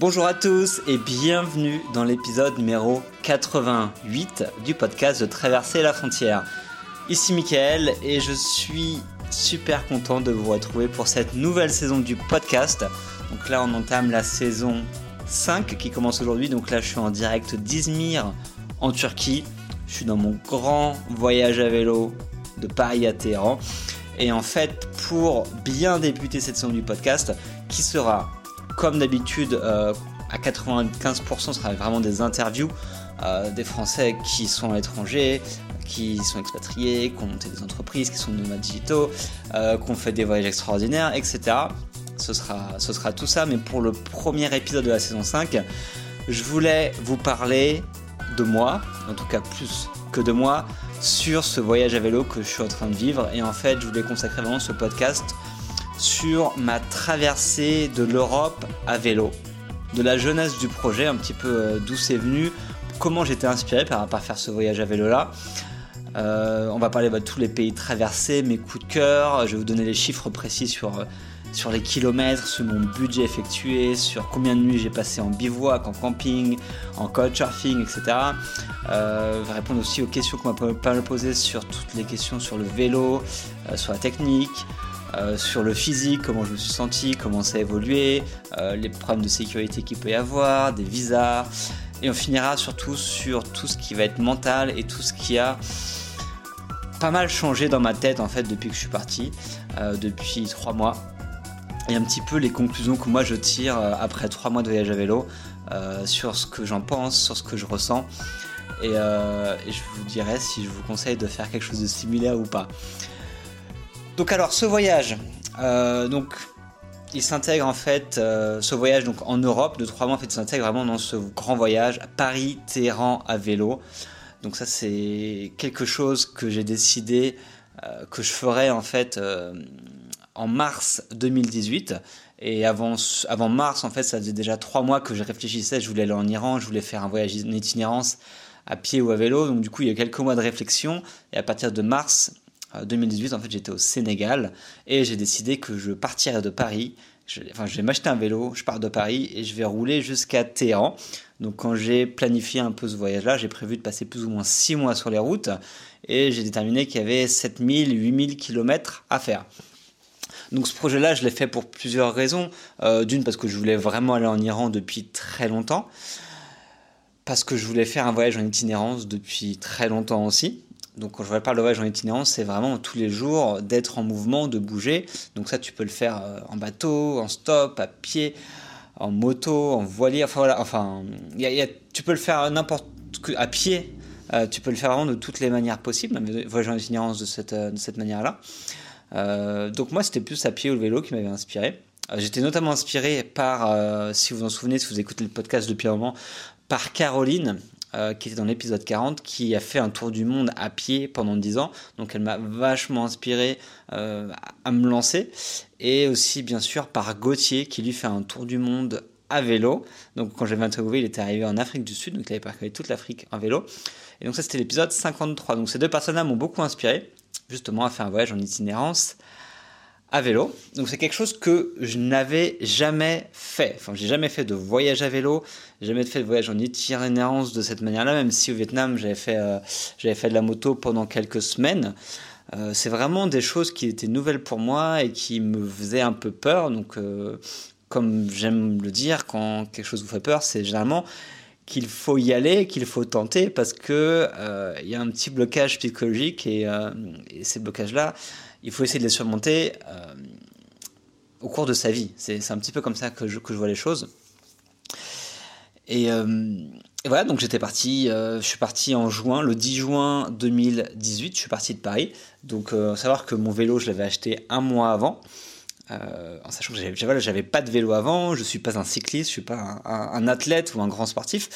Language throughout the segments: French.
Bonjour à tous et bienvenue dans l'épisode numéro 88 du podcast de Traverser la frontière. Ici Mickaël et je suis super content de vous retrouver pour cette nouvelle saison du podcast. Donc là on entame la saison 5 qui commence aujourd'hui. Donc là je suis en direct d'Izmir en Turquie. Je suis dans mon grand voyage à vélo de Paris à Téhéran. Et en fait, pour bien débuter cette saison du podcast, qui sera comme d'habitude, euh, à 95%, ce sera vraiment des interviews euh, des Français qui sont à l'étranger, qui sont expatriés, qui ont monté des entreprises, qui sont nomades digitaux, euh, qui ont fait des voyages extraordinaires, etc. Sera, ce sera tout ça, mais pour le premier épisode de la saison 5, je voulais vous parler de moi, en tout cas plus que de moi, sur ce voyage à vélo que je suis en train de vivre. Et en fait, je voulais consacrer vraiment ce podcast sur ma traversée de l'Europe à vélo, de la jeunesse du projet, un petit peu euh, d'où c'est venu, comment j'étais inspiré par, faire ce voyage à vélo là. Euh, on va parler bah, de tous les pays traversés, mes coups de cœur, je vais vous donner les chiffres précis sur, euh, sur les kilomètres, sur mon budget effectué, sur combien de nuits j'ai passé en bivouac, en camping, en couchsurfing, etc. Je vais répondre aussi aux questions qu'on m'a pas posées sur toutes les questions sur le vélo, sur la technique, euh, sur le physique, comment je me suis senti, comment ça a évolué, euh, les problèmes de sécurité qu'il peut y avoir, des visas. Et on finira surtout sur tout ce qui va être mental et tout ce qui a pas mal changé dans ma tête en fait depuis que je suis parti, euh, depuis trois mois. Et un petit peu les conclusions que moi je tire après trois mois de voyage à vélo sur ce que j'en pense, sur ce que je ressens. et je vous dirai si je vous conseille de faire quelque chose de similaire ou pas. Donc alors ce voyage, euh, donc il s'intègre en fait, euh, ce voyage donc en Europe de trois mois, en fait, il s'intègre vraiment dans ce grand voyage Paris-Téhéran à vélo. Donc ça c'est quelque chose que j'ai décidé euh, que je ferais en fait en mars 2018. Et avant, avant mars, en fait, ça faisait déjà trois mois que je réfléchissais. Je voulais aller en Iran, je voulais faire un voyage en itinérance à pied ou à vélo. Donc du coup, il y a quelques mois de réflexion. Et à partir de mars, 2018, en fait, j'étais au Sénégal et j'ai décidé que je partirais de Paris. Je, enfin, je vais m'acheter un vélo, je pars de Paris et je vais rouler jusqu'à Téhéran. Donc, quand j'ai planifié un peu ce voyage-là, j'ai prévu de passer plus ou moins 6 mois sur les routes et j'ai déterminé qu'il y avait 7000, 8000 km à faire. Donc ce projet-là, je l'ai fait pour plusieurs raisons. Euh, d'une, parce que je voulais vraiment aller en Iran depuis très longtemps. Parce que je voulais faire un voyage en itinérance depuis très longtemps aussi. Donc quand je parle de voyage en itinérance, c'est vraiment tous les jours d'être en mouvement, de bouger. Donc ça, tu peux le faire euh, en bateau, en stop, à pied, en moto, en voilier. Enfin voilà, enfin, tu peux le faire n'importe à pied. Euh, tu peux le faire vraiment de toutes les manières possibles, voyage en itinérance de cette, euh, de cette manière-là. donc moi, c'était plus à pied ou le vélo qui m'avait inspiré. J'étais notamment inspiré par, si vous vous en souvenez, si vous écoutez le podcast depuis un moment, par Caroline, euh, qui était dans l'épisode 40, qui a fait un tour du monde à pied pendant 10 ans. Donc elle m'a vachement inspiré euh, à me lancer. Et aussi bien sûr par Gauthier qui lui fait un tour du monde à vélo. Donc quand j'avais interviewé, il était arrivé en Afrique du Sud, donc il avait parcouru toute l'Afrique en vélo. Et donc ça c'était l'épisode 53. Donc ces deux personnes-là m'ont beaucoup inspiré justement à faire un voyage en itinérance à vélo. Donc c'est quelque chose que je n'avais jamais fait. Enfin, j'ai jamais fait de voyage à vélo, jamais fait de voyage en itinérance de cette manière-là, même si au Vietnam j'avais fait, euh, fait de la moto pendant quelques semaines. Euh, c'est vraiment des choses qui étaient nouvelles pour moi et qui me faisaient un peu peur. Donc, euh, comme j'aime le dire, quand quelque chose vous fait peur, c'est généralement qu'il faut y aller, qu'il faut tenter, parce que il y a un petit blocage psychologique et ces blocages-là, il faut essayer de les surmonter euh, au cours de sa vie. C'est un petit peu comme ça que je, vois les choses. Euh, et, voilà, donc j'étais parti, euh, je suis parti en juin, le 10 juin 2018, je suis parti de Paris. Donc, savoir que mon vélo, je l'avais acheté un mois avant. en sachant que j'avais pas de vélo avant, je suis pas un cycliste, je suis pas un, athlète ou un grand sportif.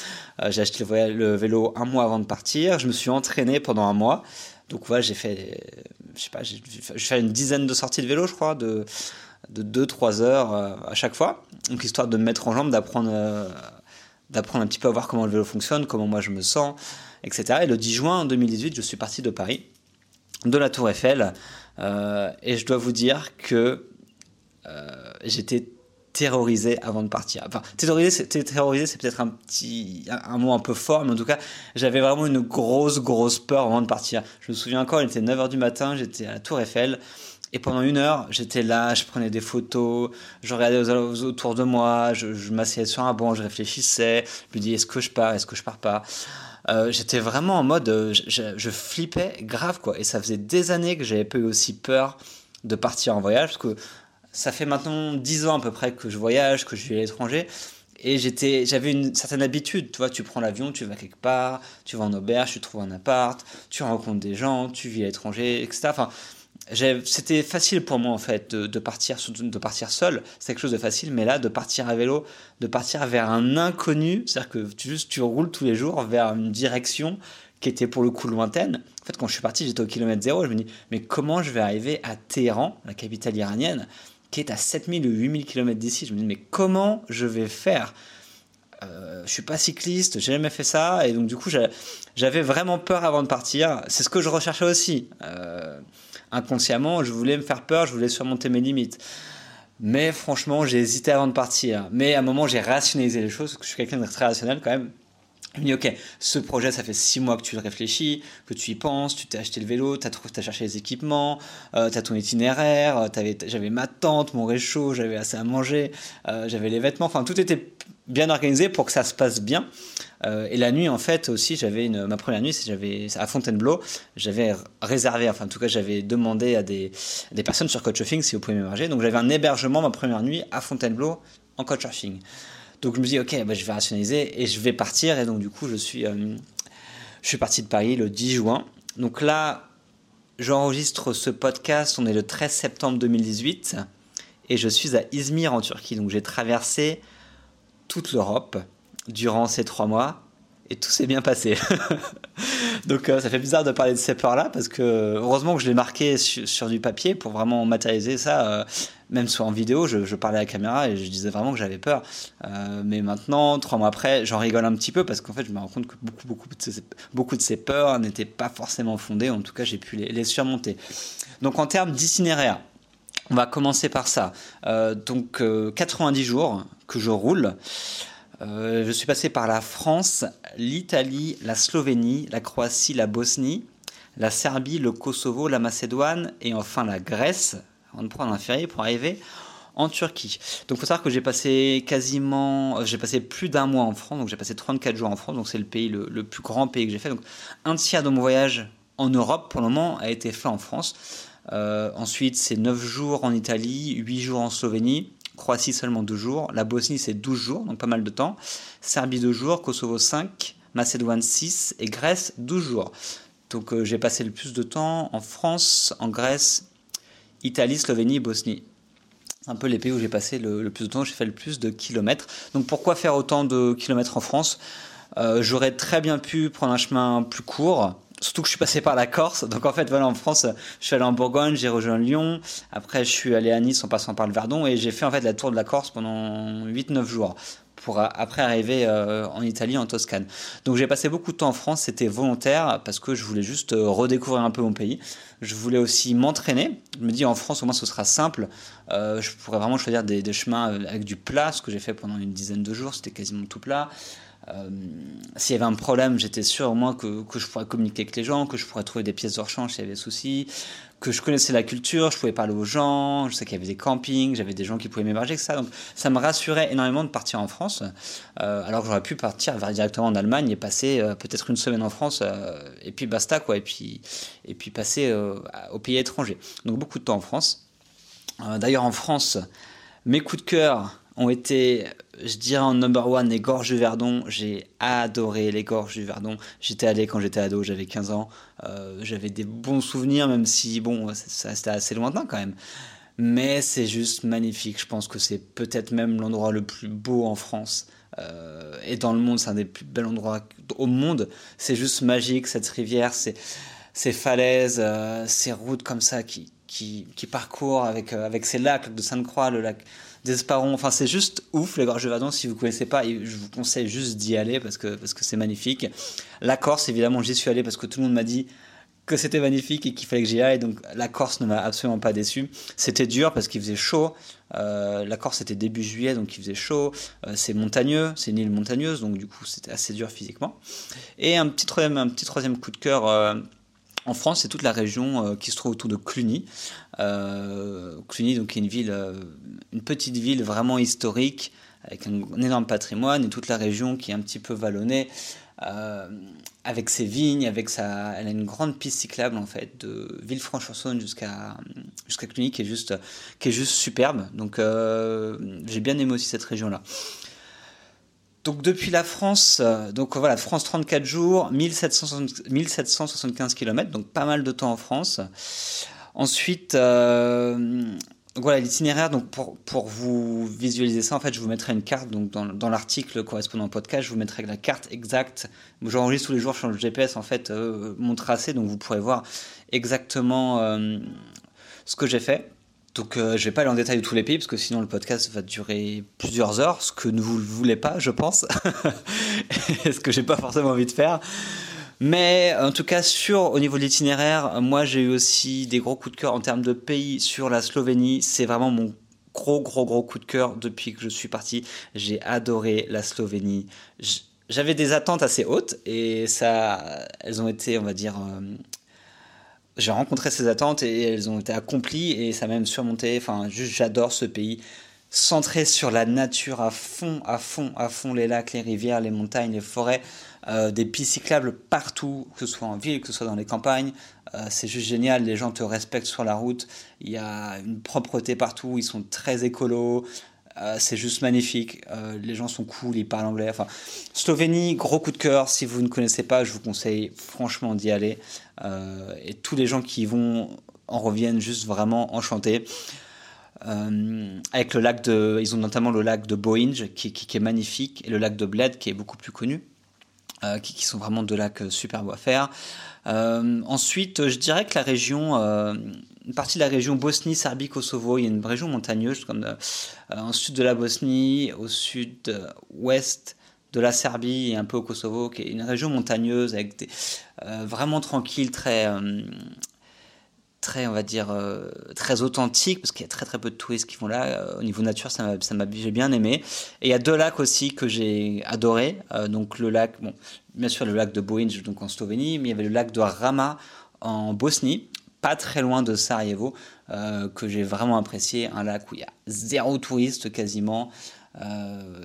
j'ai acheté le, vélo un mois avant de partir, je me suis entraîné pendant un mois. Donc voilà, j'ai fait, je sais pas, j'ai fait une dizaine de sorties de vélo, je crois, de, de 2-3 heures euh, à chaque fois. Donc histoire de me mettre en jambe, d'apprendre euh, d'apprendre un petit peu à voir comment le vélo fonctionne, comment moi je me sens, etc. Et le 10 juin 2018, je suis parti de Paris, de la Tour Eiffel, euh, et je dois vous dire que j'étais terrorisé avant de partir. Enfin, terrorisé, c'est peut-être un petit, un, mot un peu fort, mais en tout cas, j'avais vraiment une grosse, grosse peur avant de partir. Je me souviens encore, il était 9h du matin, j'étais à la Tour Eiffel, et pendant une heure, j'étais là, je prenais des photos, je regardais autour de moi, je, m'asseyais sur un banc, je réfléchissais, je me dis est-ce que je pars, est-ce que je pars pas? Euh, j'étais vraiment en mode, euh, je, je, flippais grave quoi. Et ça faisait des années que j'avais pas eu aussi peur de partir en voyage, parce que ça fait maintenant 10 ans à peu près que je voyage, que je vis à l'étranger. Et j'étais, j'avais une certaine habitude, tu vois, tu prends l'avion, tu vas quelque part, tu vas en auberge, tu trouves un appart, tu rencontres des gens, tu vis à l'étranger, etc. Enfin, c'était facile pour moi en fait de, partir de partir seul. C'est quelque chose de facile mais là de partir à vélo de partir vers un inconnu c'est à dire que tu tu roules tous les jours vers une direction qui était pour le coup lointaine. En fait quand je suis parti j'étais au kilomètre zéro. Je me dis mais comment je vais arriver à Téhéran la capitale iranienne? Qui est à 7000 ou 8000 km d'ici. Je me dis, mais comment je vais faire? Euh, Je suis pas cycliste, j'ai jamais fait ça, et donc du coup, j'avais vraiment peur avant de partir. C'est ce que je recherchais aussi. Euh, inconsciemment, je voulais me faire peur, je voulais surmonter mes limites. Mais franchement, j'ai hésité avant de partir. Mais à un moment, j'ai rationalisé les choses, parce que je suis quelqu'un de très rationnel quand même. Je me dis, ok, ce projet, ça fait six mois que tu le réfléchis, que tu y penses, tu t'es acheté le vélo, tu as, cherché les équipements, euh, tu as ton itinéraire, euh, j'avais ma tente, mon réchaud, j'avais assez à manger, euh, j'avais les vêtements, enfin tout était bien organisé pour que ça se passe bien. et la nuit, en fait, aussi, j'avais une, ma première nuit, j'avais à Fontainebleau, j'avais réservé, enfin en tout cas, j'avais demandé à des, des personnes sur Couchsurfing si vous pouvez m'héberger. Donc j'avais un hébergement ma première nuit à Fontainebleau en Couchsurfing. Donc je me dis, ok, bah, je vais rationaliser et je vais partir. Et donc du coup, je suis, euh, je suis parti de Paris le 10 juin. Donc là, j'enregistre ce podcast, on est le 13 septembre 2018. Et je suis à Izmir en Turquie. Donc j'ai traversé toute l'Europe durant ces trois mois. Et tout s'est bien passé. Donc euh, ça fait bizarre de parler de ces peurs-là parce que heureusement que je l'ai marqué sur, du papier pour vraiment matérialiser ça. Euh, même soit en vidéo, je, parlais à la caméra et je disais vraiment que j'avais peur. Euh, mais maintenant, trois mois après, j'en rigole un petit peu parce qu'en fait, je me rends compte que beaucoup, beaucoup, de ces, beaucoup de ces peurs n'étaient pas forcément fondées. En tout cas, j'ai pu les, surmonter. Donc en termes d'itinéraire, on va commencer par ça. donc 90 jours que je roule. Euh, je suis passé par la France, l'Italie, la Slovénie, la Croatie, la Bosnie, la Serbie, le Kosovo, la Macédoine et enfin la Grèce, avant de prendre un ferry pour arriver en Turquie. Donc il faut savoir que j'ai passé quasiment, euh, j'ai passé plus d'un mois en France, donc j'ai passé 34 jours en France, donc c'est le pays, le, plus grand pays que j'ai fait. Donc un tiers de mon voyage en Europe pour le moment a été fait en France. Euh, ensuite c'est 9 jours en Italie, 8 jours en Slovénie, Croatie seulement 12 jours, la Bosnie c'est 12 jours, donc pas mal de temps, Serbie 2 jours, Kosovo 5, Macédoine 6 et Grèce 12 jours. Donc euh, j'ai passé le plus de temps en France, en Grèce, Italie, Slovénie, Bosnie. Un peu les pays où j'ai passé le, plus de temps, j'ai fait le plus de kilomètres. Donc pourquoi faire autant de kilomètres en France? Euh, J'aurais très bien pu prendre un chemin plus court, surtout que je suis passé par la Corse. Donc en fait, voilà, en France, je suis allé en Bourgogne, j'ai rejoint Lyon. Après, je suis allé à Nice en passant par le Verdon et j'ai fait en fait la tour de la Corse pendant 8-9 jours pour après arriver euh, en Italie, en Toscane. Donc j'ai passé beaucoup de temps en France, c'était volontaire parce que je voulais juste euh, redécouvrir un peu mon pays. Je voulais aussi m'entraîner. Je me dis en France au moins ce sera simple. Euh, je pourrais vraiment choisir des, des, chemins avec du plat, ce que j'ai fait pendant une dizaine de jours, c'était quasiment tout plat. Euh, s'il y avait un problème, j'étais sûr au moins que, je pourrais communiquer avec les gens, que je pourrais trouver des pièces de rechange s'il y avait des soucis, que je connaissais la culture, je pouvais parler aux gens, je sais qu'il y avait des campings, j'avais des gens qui pouvaient m'héberger, ça. Donc ça me rassurait énormément de partir en France, euh, alors que j'aurais pu partir directement en Allemagne et passer euh, peut-être une semaine en France, et puis basta, quoi, et puis, et puis passer au pays étranger. Donc beaucoup de temps en France. D'ailleurs en France, mes coups de cœur, ont été, je dirais en number one, les gorges du Verdon. J'ai adoré les gorges du Verdon. J'étais allé quand j'étais ado, j'avais 15 ans. Euh, j'avais des bons souvenirs, même si, bon, ça, c'était assez lointain quand même. Mais c'est juste magnifique. Je pense que c'est peut-être même l'endroit le plus beau en France. Euh, et dans le monde, c'est un des plus bels endroits au monde. C'est juste magique, cette rivière, ces, falaises, euh, ces routes comme ça qui, qui, qui parcourent avec, avec ces lacs, de Sainte-Croix, le lac d'Esparon. Enfin, c'est juste ouf, les gorges de Verdon. Si vous ne connaissez pas, je vous conseille juste d'y aller parce que parce que c'est magnifique. La Corse, évidemment, j'y suis allé parce que tout le monde m'a dit que c'était magnifique et qu'il fallait que j'y aille. Donc la Corse ne m'a absolument pas déçu. C'était dur parce qu'il faisait chaud. Euh, la Corse était début juillet, donc il faisait chaud. Euh, c'est montagneux, c'est une île montagneuse, donc du coup c'était assez dur physiquement. Et un petit troisième, un petit troisième coup de cœur. Euh, en France, c'est toute la région qui se trouve autour de Cluny. Cluny, donc, est une ville, une petite ville vraiment historique, avec un, énorme patrimoine, et toute la région qui est un petit peu vallonnée, euh, avec ses vignes, avec sa, elle a une grande piste cyclable en fait de Villefranche-sur-Saône jusqu'à jusqu'à Cluny qui est juste qui est juste superbe. Donc euh, j'ai bien aimé aussi cette région là. Donc depuis la France, euh, donc voilà, France 34 jours, 1775 km, donc pas mal de temps en France. Ensuite, donc voilà l'itinéraire. Donc pour, vous visualiser ça, en fait, je vous mettrai une carte. Donc dans, l'article correspondant au podcast, je vous mettrai la carte exacte. J'enregistre tous les jours sur le GPS en fait euh, mon tracé, donc vous pourrez voir exactement euh, ce que j'ai fait. Donc euh, je vais pas aller en détail de tous les pays parce que sinon le podcast va durer plusieurs heures, ce que vous ne voulez pas, je pense, et ce que j'ai pas forcément envie de faire. Mais en tout cas, sur au niveau de l'itinéraire, moi j'ai eu aussi des gros coups de cœur en termes de pays sur la Slovénie. C'est vraiment mon gros gros gros coup de cœur depuis que je suis parti. J'ai adoré la Slovénie. J'avais des attentes assez hautes et ça, elles ont été, on va dire, euh, j'ai rencontré ces attentes et elles ont été accomplies et ça m'a même surmonté. Enfin, j'adore ce pays centré sur la nature à fond, à fond, à fond, les lacs, les rivières, les montagnes, les forêts, euh, des pistes cyclables partout, que ce soit en ville, que ce soit dans les campagnes. Euh, c'est juste génial, les gens te respectent sur la route, il y a une propreté partout, ils sont très écolos. Euh, c'est juste magnifique, les gens sont cool, ils parlent anglais. Enfin, Slovénie, gros coup de cœur. Si vous ne connaissez pas, je vous conseille franchement d'y aller. et tous les gens qui y vont en reviennent juste vraiment enchantés. Euh, avec le lac de, ils ont notamment le lac de Boinj qui, est magnifique et le lac de Bled qui est beaucoup plus connu, euh, qui, qui, sont vraiment deux lacs superbes à faire. Euh, ensuite, je dirais que la région, une partie de la région Bosnie-Serbie-Kosovo, il y a une région montagneuse comme en sud de la Bosnie, au sud-ouest de la Serbie et un peu au Kosovo, qui est une région montagneuse avec vraiment tranquille, très très, on va dire, euh, très authentique, parce qu'il y a très très peu de touristes qui vont là. Euh, au niveau nature, ça m'a, bien aimé. Et il y a deux lacs aussi que j'ai adoré. Euh, donc le lac, bon, bien sûr le lac de Boinj, donc en Slovénie, mais il y avait le lac de Rama en Bosnie, pas très loin de Sarajevo, que j'ai vraiment apprécié. Un lac où il y a zéro touriste quasiment.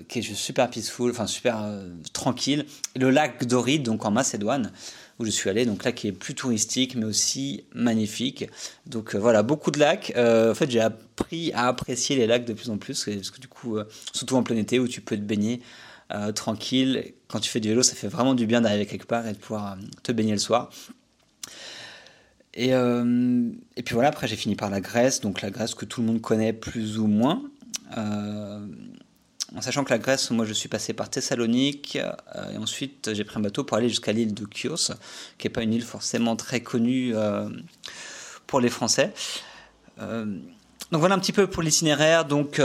qui est juste super peaceful, enfin super tranquille. Et le lac d'Orid, donc en Macédoine, où je suis allé. Donc là, qui est plus touristique, mais aussi magnifique. Donc euh, voilà, beaucoup de lacs. Euh, en fait, j'ai appris à apprécier les lacs de plus en plus, parce que du coup, euh, surtout en plein été, où tu peux te baigner tranquille. Quand tu fais du vélo, ça fait vraiment du bien d'arriver quelque part et de pouvoir te baigner le soir. Et, et, puis voilà, après j'ai fini par la Grèce, donc la Grèce que tout le monde connaît plus ou moins en sachant que la Grèce, moi je suis passé par Thessalonique euh, et ensuite j'ai pris un bateau pour aller jusqu'à l'île de Chios, qui n'est pas une île forcément très connue euh, pour les Français. Euh, donc voilà un petit peu pour l'itinéraire. Donc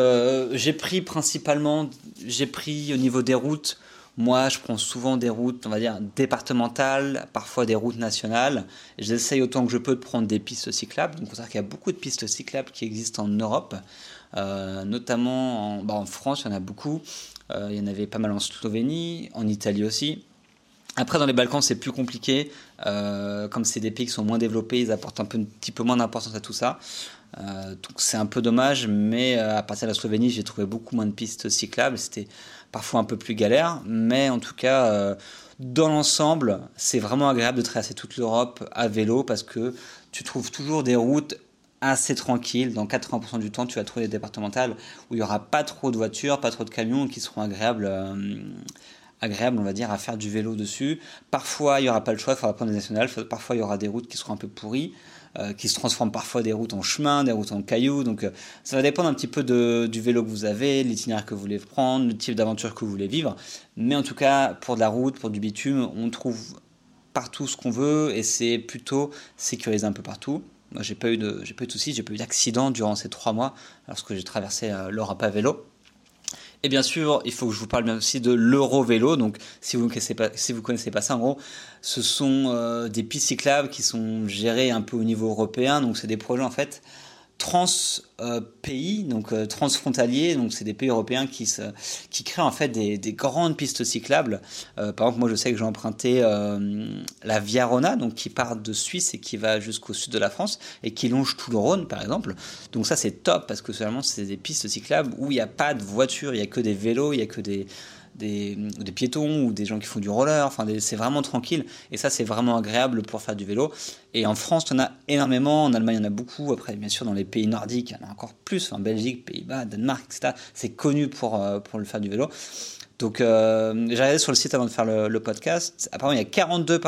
j'ai pris principalement, j'ai pris au niveau des routes. Moi, je prends souvent des routes, on va dire départementales, parfois des routes nationales. J'essaye autant que je peux de prendre des pistes cyclables. Donc, faut savoir qu'il y a beaucoup de pistes cyclables qui existent en Europe. Euh, notamment en, bah, en, France, il y en a beaucoup. Euh, il y en avait pas mal en Slovénie, en Italie aussi. Après, dans les Balkans, c'est plus compliqué. Euh, comme c'est des pays qui sont moins développés, ils apportent un, peu, un petit peu moins d'importance à tout ça. donc c'est un peu dommage, mais à partir de la Slovénie, j'ai trouvé beaucoup moins de pistes cyclables. C'était parfois un peu plus galère, mais en tout cas, dans l'ensemble, c'est vraiment agréable de traverser toute l'Europe à vélo parce que tu trouves toujours des routes assez tranquille. Dans 80% du temps, tu vas trouver des départementales où il n'y aura pas trop de voitures, pas trop de camions qui seront agréables, euh, agréables, on va dire, à faire du vélo dessus. Parfois, il n'y aura pas le choix, il faudra prendre des nationales. Parfois, il y aura des routes qui seront un peu pourries. Euh, qui se transforment parfois des routes en chemin, des routes en cailloux. Donc euh, ça va dépendre un petit peu de, du vélo que vous avez, l'itinéraire que vous voulez prendre, le type d'aventure que vous voulez vivre. Mais en tout cas, pour de la route, pour du bitume, on trouve partout ce qu'on veut et c'est plutôt sécurisé un peu partout j'ai pas eu de, j'ai pas eu de soucis, j'ai pas eu d'accident durant ces trois mois lorsque j'ai traversé euh, l'Europe à vélo. Et bien sûr, il faut que je vous parle bien aussi de l'Eurovélo. Donc, si vous ne connaissez pas, ça, en gros, ce sont euh, des pistes cyclables qui sont gérées un peu au niveau européen. Donc, c'est des projets en fait trans euh, donc euh, transfrontaliers, donc c'est des pays européens qui, se, qui créent en fait des, des grandes pistes cyclables. Euh, par exemple, moi je sais que j'ai emprunté la Via Rona, donc qui part de Suisse et qui va jusqu'au sud de la France et qui longe tout le Rhône par exemple. Donc ça c'est top parce que seulement c'est des pistes cyclables où il n'y a pas de voitures, il n'y a que des vélos, il n'y a que des, des, piétons ou des gens qui font du roller. Enfin, c'est vraiment tranquille. Et ça, c'est vraiment agréable pour faire du vélo. Et en France, on a énormément. En Allemagne, il y en a beaucoup. Après, bien sûr, dans les pays nordiques, il y en a encore plus. En Belgique, Pays-Bas, Danemark, etc. C'est connu pour, euh, pour le faire du vélo. Donc, euh, j'ai regardé sur le site avant de faire le, podcast. Apparemment, il y a 42,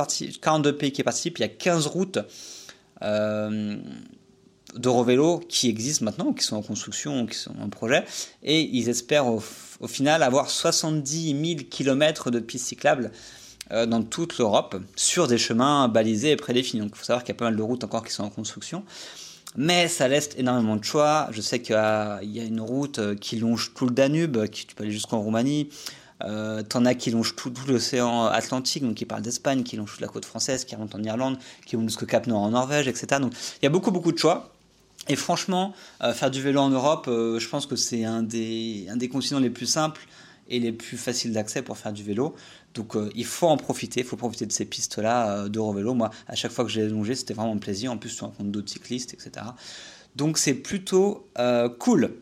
42 pays qui participent. Il y a 15 routes. Euh, d'Eurovélo qui existent maintenant, qui sont en construction, qui sont en projet, et ils espèrent au, final avoir 70 000 km de pistes cyclables euh, dans toute l'Europe, sur des chemins balisés et prédéfinis. Donc il faut savoir qu'il y a pas mal de routes encore qui sont en construction. Mais ça laisse énormément de choix. Je sais qu'il y a une route euh, qui longe tout le Danube, qui tu peux aller jusqu'en Roumanie. Euh, T'en as qui longent tout, l'océan Atlantique, donc qui parlent d'Espagne, qui longent toute la côte française, qui remontent en Irlande, qui vont jusqu'au Cap Nord en Norvège, etc. Donc il y a beaucoup beaucoup de choix. Et franchement, euh, faire du vélo en Europe, euh, je pense que c'est un des, un des continents les plus simples et les plus faciles d'accès pour faire du vélo. Donc euh, il faut en profiter, il faut profiter de ces pistes-là d'Eurovélo. Moi, à chaque fois que j'ai longé, c'était vraiment un plaisir. En plus, tu rencontres d'autres cyclistes, etc. Donc c'est plutôt cool.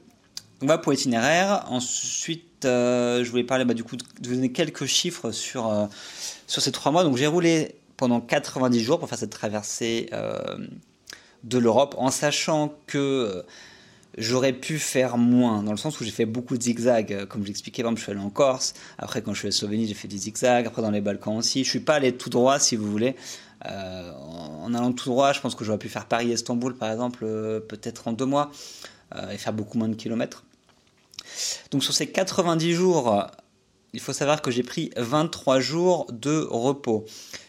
On va pour l'itinéraire. Ensuite, je voulais parler bah, du coup de vous donner quelques chiffres sur, sur ces trois mois. Donc j'ai roulé pendant 90 jours pour faire cette traversée de l'Europe, en sachant que euh, j'aurais pu faire moins, dans le sens où j'ai fait beaucoup de zigzags, euh, comme j'expliquais, je suis allé en Corse, après quand je suis allé en Slovénie, j'ai fait des zigzags, après dans les Balkans aussi, je suis pas allé tout droit, si vous voulez, euh, en allant tout droit, je pense que j'aurais pu faire Paris-Istanbul, par exemple, peut-être en deux mois, et faire beaucoup moins de kilomètres. Donc sur ces 90 jours, il faut savoir que j'ai pris 23 jours de repos.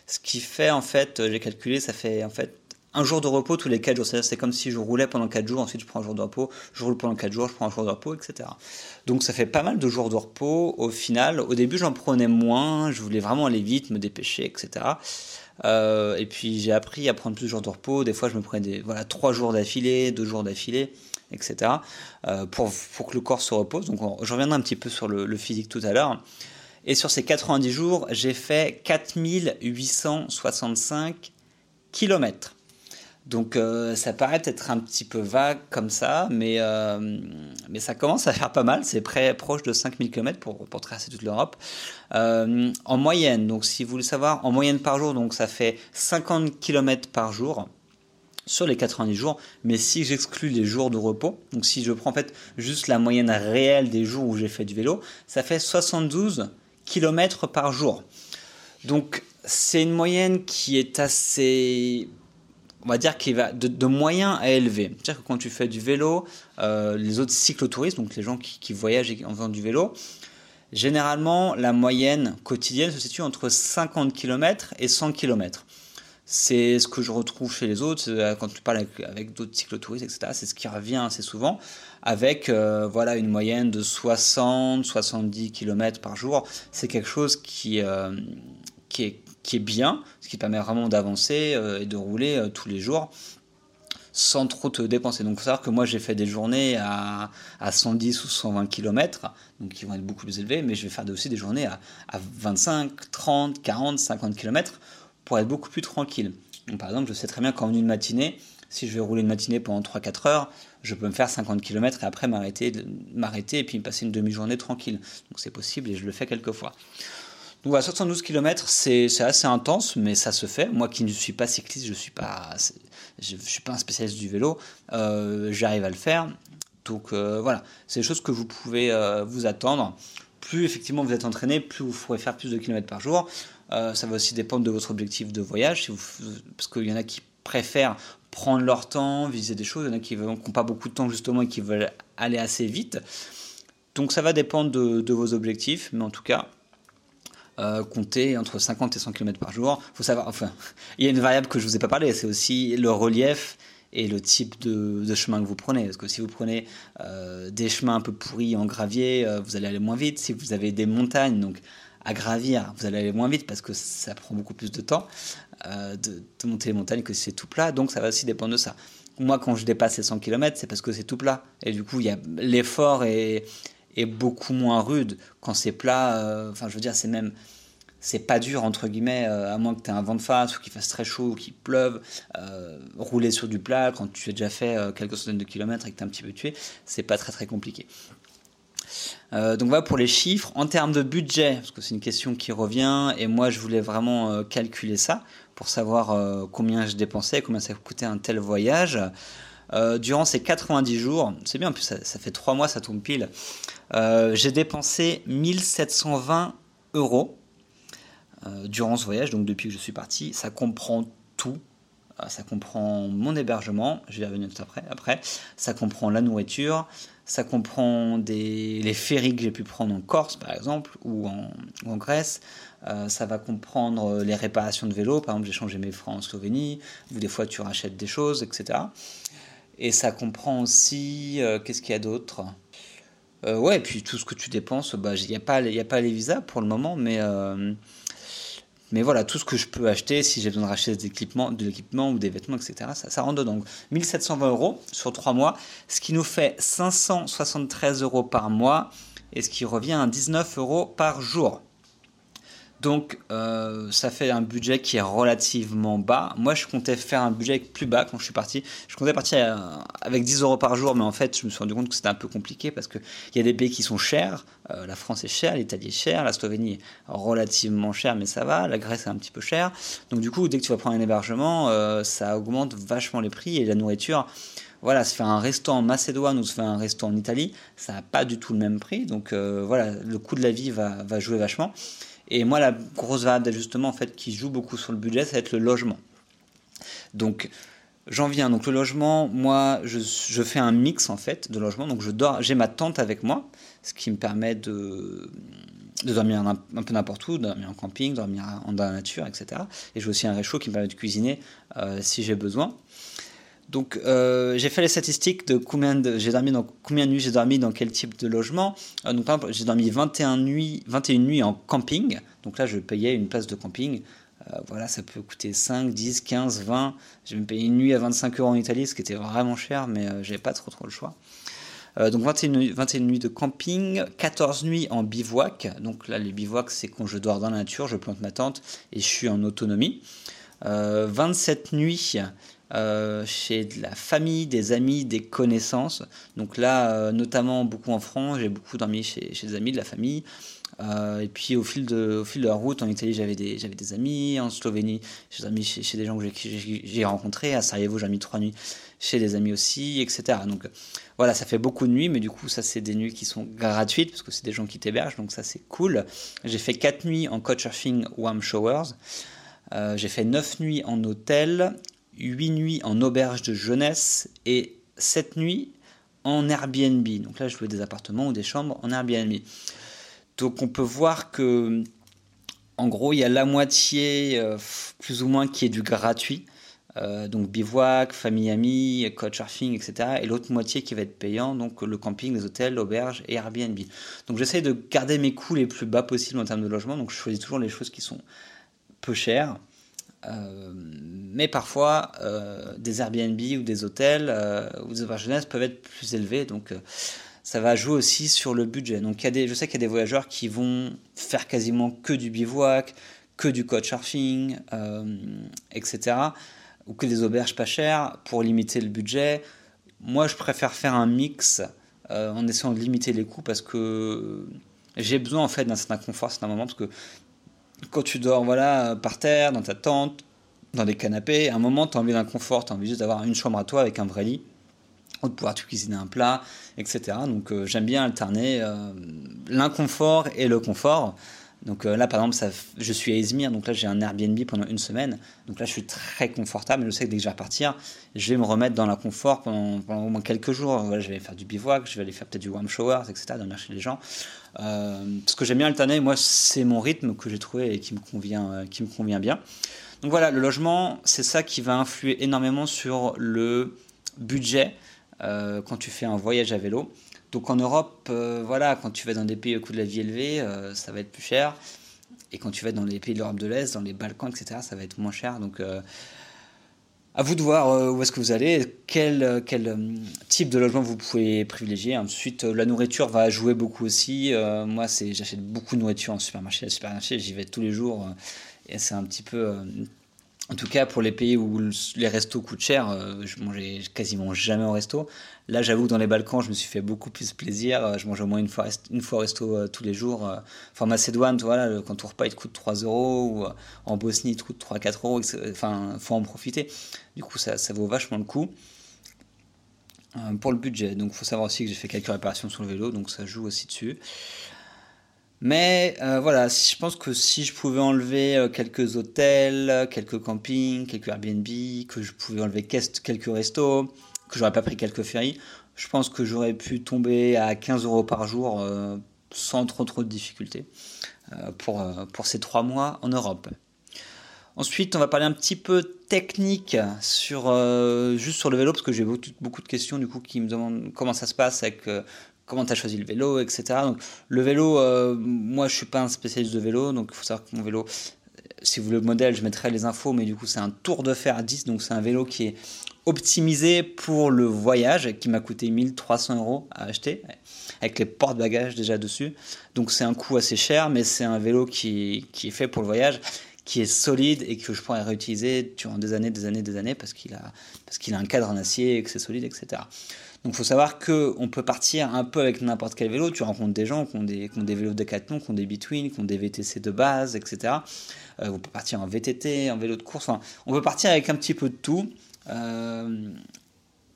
Ce qui fait en fait, j'ai calculé, ça fait en fait un jour de repos tous les 4 jours. C'est comme si je roulais pendant 4 jours, ensuite je prends un jour de repos, je roule pendant 4 jours, je prends un jour de repos, etc. Donc ça fait pas mal de jours de repos au final. Au début j'en prenais moins, je voulais vraiment aller vite, me dépêcher, etc. Euh, et puis j'ai appris à prendre plus de jours de repos. Des fois je me prenais des, voilà, 3 jours d'affilée, 2 jours d'affilée, etc. Euh, pour, que le corps se repose. Donc je reviendrai un petit peu sur le, le physique tout à l'heure. Et sur ces 90 jours, j'ai fait 4865 kilomètres. Donc euh, ça paraît être un petit peu vague comme ça, mais, euh, mais ça commence à faire pas mal. C'est proche de 5000 km pour, pour toute l'Europe. Euh, en moyenne, donc si vous voulez savoir, en moyenne par jour, donc ça fait 50 km par jour sur les 90 jours, mais si j'exclus les jours de repos, donc si je prends en fait juste la moyenne réelle des jours où j'ai fait du vélo, ça fait 72 km par jour. Donc c'est une moyenne qui est assez on va dire qu'il va de, moyen à élevé. C'est-à-dire que quand tu fais du vélo, euh, les autres cyclotouristes, donc les gens qui, voyagent en faisant du vélo, généralement la moyenne quotidienne se situe entre 50 km et 100 km. C'est ce que je retrouve chez les autres euh, quand tu parles avec, d'autres cyclotouristes, etc. C'est ce qui revient assez souvent, avec euh, voilà une moyenne de 60-70 km par jour. C'est quelque chose qui, qui est qui est bien, ce qui permet vraiment d'avancer euh, et de rouler euh, tous les jours sans trop te dépenser. Donc il faut savoir que moi j'ai fait des journées à, à, 110 ou 120 km, donc qui vont être beaucoup plus élevés, mais je vais faire aussi des journées à, à 25, 30, 40, 50 km pour être beaucoup plus tranquille. Par exemple, je sais très bien qu'en une matinée, si je vais rouler une matinée pendant 3-4 heures, je peux me faire 50 km et après m'arrêter, m'arrêter et puis me passer une demi-journée tranquille. Donc c'est possible et je le fais quelques fois. Donc voilà, 72 km, c'est assez intense, mais ça se fait. Moi qui ne suis pas cycliste, je ne suis, pas, je, suis pas un spécialiste du vélo, euh, j'arrive à le faire. Donc euh, voilà, c'est des choses que vous pouvez euh, vous attendre. Plus effectivement vous êtes entraîné, plus vous pourrez faire plus de kilomètres par jour. ça va aussi dépendre de votre objectif de voyage, parce qu'il y en a qui préfèrent prendre leur temps, viser des choses, il y en a qui n'ont pas beaucoup de temps justement et qui veulent aller assez vite. Donc ça va dépendre de vos objectifs, mais en tout cas, euh, compter entre 50 et 100 km par jour. Il y a une variable que je vous ai pas parlé, c'est aussi le relief et le type de, chemin que vous prenez. Parce que si vous prenez euh, des chemins un peu pourris en gravier, euh, vous allez aller moins vite. Si vous avez des montagnes, donc à gravir, vous allez aller moins vite parce que ça prend beaucoup plus de temps euh, de, monter les montagnes que si c'est tout plat. Donc ça va aussi dépendre de ça. Moi, quand je dépasse les 100 km, c'est parce que c'est tout plat. Et du coup, l'effort est, est, beaucoup moins rude. Quand c'est plat, enfin, je veux dire, c'est même c'est pas dur entre guillemets, euh, à moins que tu aies un vent de face ou qu'il fasse très chaud ou qu'il pleuve, euh, rouler sur du plat quand tu as déjà fait euh, quelques centaines de kilomètres et que tu es un petit peu tué, c'est pas très très compliqué. donc voilà pour les chiffres. En termes de budget, parce que c'est une question qui revient, et moi je voulais vraiment calculer ça pour savoir combien je dépensais, combien ça coûtait un tel voyage. Durant ces 90 jours, c'est bien, en ça, ça, fait 3 mois, ça tombe pile, j'ai dépensé 1720 euros euh, durant ce voyage, donc depuis que je suis parti. Ça comprend tout. Euh, ça comprend mon hébergement, je vais revenir tout après, après. Ça comprend la nourriture, ça comprend les ferries que j'ai pu prendre en Corse, par exemple, ou en, Grèce. Euh, ça va comprendre les réparations de vélo. Par exemple, j'ai changé mes freins en Slovénie, ou des fois tu rachètes des choses, etc. Et ça comprend aussi, qu'est-ce qu'il y a d'autre? Ouais, et puis tout ce que tu dépenses, il bah, n'y a, pas, a pas les visas pour le moment, mais mais voilà, tout ce que je peux acheter, si j'ai besoin de racheter de l'équipement ou des vêtements, etc., ça, ça rentre dedans. Donc 1720 euros sur 3 mois, ce qui nous fait 573 euros par mois et ce qui revient à 19 euros par jour. Donc euh, ça fait un budget qui est relativement bas. Moi je comptais faire un budget plus bas quand je suis parti. Je comptais partir euh, avec 10 euros par jour, mais en fait je me suis rendu compte que c'était un peu compliqué parce qu'il y a des pays qui sont chers. Euh, la France est chère, l'Italie est chère, la Slovénie est relativement chère, mais ça va. La Grèce est un petit peu chère. Donc du coup dès que tu vas prendre un hébergement, ça augmente vachement les prix et la nourriture voilà, se faire un resto en Macédoine ou se faire un resto en Italie, ça n'a pas du tout le même prix. Donc voilà, le coût de la vie va jouer vachement. Et moi, la grosse variable d'ajustement en fait, qui joue beaucoup sur le budget, ça va être le logement. Donc, j'en viens. Donc, le logement, moi, je, fais un mix en fait de logement. Donc, je dors, j'ai ma tente avec moi, ce qui me permet de, dormir un, peu n'importe où, dormir en camping, dormir dans la nature, etc. Et j'ai aussi un réchaud qui me permet de cuisiner euh, si j'ai besoin. Donc euh, j'ai fait les statistiques de combien j'ai dormi dans combien de nuits j'ai dormi dans quel type de logement. Euh, donc par j'ai dormi 21 nuits 21 nuits en camping. Donc là je payais une place de camping. Euh, voilà, ça peut coûter 5, 10, 15, 20. J'ai même payé une nuit à 25 euros en Italie, ce qui était vraiment cher, mais j'avais pas trop trop le choix. donc 21, 21 nuits de camping, 14 nuits en bivouac. Donc là les bivouacs c'est quand je dors dans la nature, je plante ma tente et je suis en autonomie. 27 nuits euh, chez de la famille, des amis, des connaissances. Donc là, euh, notamment beaucoup en France, j'ai beaucoup dormi chez, des amis, de la famille. Euh, et puis au fil, de, la route, en Italie, j'avais des, amis. En Slovénie, j'ai dormi chez, des gens que j'ai, j'ai rencontrés. À Sarajevo, j'ai mis trois nuits chez des amis aussi, etc. Donc voilà, ça fait beaucoup de nuits, mais du coup, ça, c'est des nuits qui sont gratuites, parce que c'est des gens qui t'hébergent, donc ça, c'est cool. J'ai fait quatre nuits en couchsurfing Warm Showers. j'ai fait 9 nuits en hôtel 8 nuits en auberge de jeunesse et 7 nuits en Airbnb. Donc là, je louais des appartements ou des chambres en Airbnb. Donc on peut voir que, en gros, il y a la moitié, euh, plus ou moins, qui est du gratuit. Euh, donc bivouac, famille amie, couchsurfing, etc. Et l'autre moitié qui va être payant, donc le camping, les hôtels, l'auberge et Airbnb. Donc j'essaie de garder mes coûts les plus bas possibles en termes de logement. Donc je choisis toujours les choses qui sont peu chères. Euh, mais parfois, euh, des Airbnb ou des hôtels euh, ou des auberges jeunesse peuvent être plus élevés. Donc, ça va jouer aussi sur le budget. Donc, y a des, je sais qu'il y a des voyageurs qui vont faire quasiment que du bivouac, que du couchsurfing, etc. Ou que des auberges pas chères pour limiter le budget. Moi, je préfère faire un mix en essayant de limiter les coûts parce que j'ai besoin en fait d'un certain confort à un moment parce que quand tu dors voilà, par terre, dans ta tente, dans des canapés, à un moment, tu as envie d'un confort, tu as envie juste d'avoir une chambre à toi avec un vrai lit, ou de pouvoir te cuisiner un plat, etc. Donc euh, j'aime bien alterner euh, l'inconfort et le confort. Donc euh, là, par exemple, je suis à Izmir, donc là j'ai un Airbnb pendant une semaine. Donc là, je suis très confortable. Je sais que dès que je vais repartir, je vais me remettre dans la confort pendant, au moins quelques jours. Voilà, je vais faire du bivouac, je vais aller faire peut-être du warm showers, etc. Dormir chez les gens. Euh, ce que j'aime bien alterner, moi, c'est mon rythme que j'ai trouvé et qui me convient, euh, qui me convient bien. Donc voilà, le logement, c'est ça qui va influer énormément sur le budget euh, quand tu fais un voyage à vélo. Donc en Europe, voilà, quand tu vas dans des pays au coût de la vie élevé, ça va être plus cher. Et quand tu vas dans les pays de l'Europe de l'Est, dans les Balkans, etc., ça va être moins cher. Donc à vous de voir où est-ce que vous allez, quel, quel type de logement vous pouvez privilégier. Ensuite, la nourriture va jouer beaucoup aussi. moi, j'achète beaucoup de nourriture en supermarché. supermarché, j'y vais tous les jours. et c'est un petit peu en tout cas, pour les pays où les restos coûtent cher, euh, je mangeais quasiment jamais au resto. Là, j'avoue que dans les Balkans, je me suis fait beaucoup plus plaisir. Euh, je mange au moins une fois, une fois au resto euh, tous les jours. Enfin, Macédoine, voilà, quand ton repas il te coûte 3 euros, ou en Bosnie, il te coûte 3-4 euros. Enfin, faut en profiter. Du coup, ça, ça vaut vachement le coup. pour le budget. Donc, il faut savoir aussi que j'ai fait quelques réparations sur le vélo, donc ça joue aussi dessus. Mais euh, voilà, je pense que si je pouvais enlever euh, quelques hôtels, quelques campings, quelques Airbnb, que je pouvais enlever quelques restos, que j'aurais pas pris quelques ferries, je pense que j'aurais pu tomber à 15 euros par jour euh, sans trop trop de difficultés pour, pour ces trois mois en Europe. Ensuite, on va parler un petit peu technique sur juste sur le vélo parce que j'ai beaucoup, beaucoup, de questions du coup qui me demandent comment ça se passe avec comment tu as choisi le vélo, etc. Donc, le vélo, euh, moi je suis pas un spécialiste de vélo, donc il faut savoir que mon vélo, si vous le modèle, je mettrai les infos, mais du coup c'est un Tour de Fer 10, donc c'est un vélo qui est optimisé pour le voyage, qui m'a coûté 1300 euros à acheter, avec les porte-bagages déjà dessus. Donc c'est un coût assez cher, mais c'est un vélo qui, qui est fait pour le voyage qui est solide et que je pourrais réutiliser durant des années, des années, des années parce qu'il a, parce qu'il a un cadre en acier et que c'est solide, etc. Donc il faut savoir qu'on peut partir un peu avec n'importe quel vélo. Tu rencontres des gens qui ont des, qui ont des vélos qui ont des Between, qui ont des VTC de base, etc. Euh, on peut partir en VTT, en vélo de course. Enfin, on peut partir avec un petit peu de tout. Euh,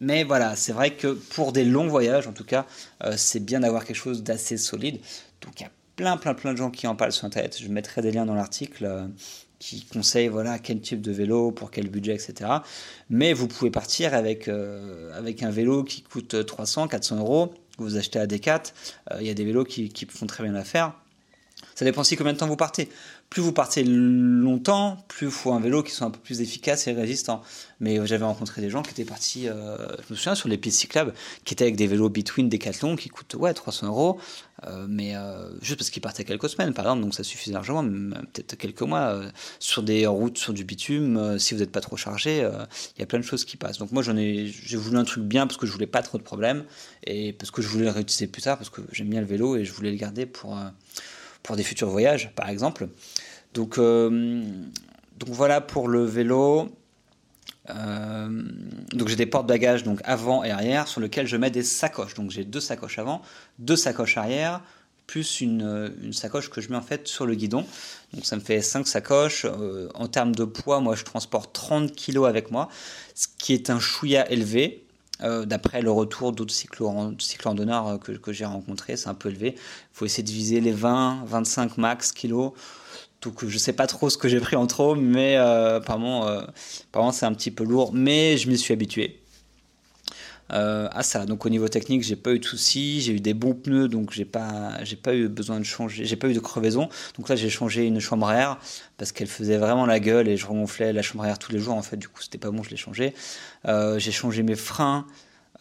mais voilà, c'est vrai que pour des longs voyages, en tout cas, euh, c'est bien d'avoir quelque chose d'assez solide. Donc il y a plein, plein, plein de gens qui en parlent sur Internet. Je mettrai des liens dans l'article qui conseille voilà quel type de vélo pour quel budget etc mais vous pouvez partir avec euh, avec un vélo qui coûte 300 400 euros vous achetez à Decat. Euh, il y a des vélos qui, qui font très bien l'affaire. Ça dépend aussi combien de temps vous partez plus vous partez longtemps, plus il faut un vélo qui soit un peu plus efficace et résistant. Mais j'avais rencontré des gens qui étaient partis, euh, je me souviens, sur les pistes cyclables, qui étaient avec des vélos Between Decathlon qui coûtent ouais, 300 euros, euh, mais euh, juste parce qu'ils partaient quelques semaines, par exemple, donc ça suffisait largement, peut-être quelques mois, sur des routes, sur du bitume, si vous n'êtes pas trop chargé, il y a plein de choses qui passent. Donc moi, j'en ai, j'ai voulu un truc bien parce que je voulais pas trop de problèmes et parce que je voulais le réutiliser plus tard, parce que j'aime bien le vélo et je voulais le garder pour pour des futurs voyages, par exemple. Donc, euh, donc voilà pour le vélo. Euh, donc j'ai des porte-bagages donc avant et arrière sur lesquels je mets des sacoches. Donc j'ai deux sacoches avant, deux sacoches arrière, plus une, une, sacoche que je mets en fait sur le guidon. Donc ça me fait cinq sacoches. Euh, en termes de poids, moi je transporte 30 kg avec moi, ce qui est un chouïa élevé. Euh, d'après le retour d'autres cyclo-randonneurs euh, que, que j'ai rencontrés, c'est un peu élevé. Il faut essayer de viser les 20, 25 max kilos. Donc je sais pas trop ce que j'ai pris en trop, mais euh, apparemment, euh, apparemment c'est un petit peu lourd, mais je m'y suis habitué. Euh, à ça. Donc au niveau technique, j'ai pas eu de soucis, j'ai eu des bons pneus, donc j'ai pas, j'ai pas eu besoin de changer, j'ai pas eu de crevaison. Donc là, j'ai changé une chambre à air parce qu'elle faisait vraiment la gueule et je regonflais la chambre à air tous les jours. En fait, du coup, c'était pas bon, je l'ai changé. Euh, j'ai changé mes freins.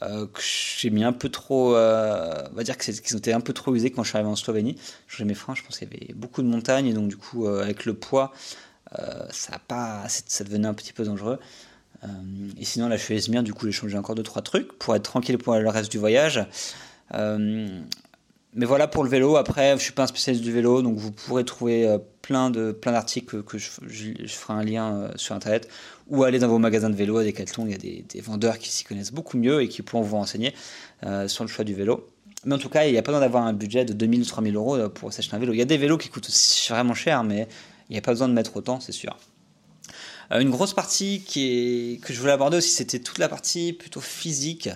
Euh, j'ai mis un peu trop, euh, on va dire qu'ils été un peu trop usés quand je suis arrivé en Slovénie. J'ai mes freins, je pense qu'il y avait beaucoup de montagnes et donc du coup avec le poids, ça a pas, ça devenait un petit peu dangereux. Euh, et sinon, la cheville bien, du coup, j'ai changé encore deux trois trucs pour être tranquille pour le reste du voyage. Euh, mais voilà pour le vélo. Après, je suis pas un spécialiste du vélo, donc vous pourrez trouver euh, plein de plein d'articles que je, je, ferai un lien sur internet ou aller dans vos magasins de vélo à Decathlon. Il y a des, des vendeurs qui s'y connaissent beaucoup mieux et qui pourront vous renseigner sur le choix du vélo. Mais en tout cas, il n'y a pas besoin d'avoir un budget de 2000 ou 3000 euros pour s'acheter un vélo. Il y a des vélos qui coûtent vraiment cher, mais il n'y a pas besoin de mettre autant, c'est sûr. Euh, une grosse partie qui est, que je voulais aborder aussi, c'était toute la partie plutôt physique.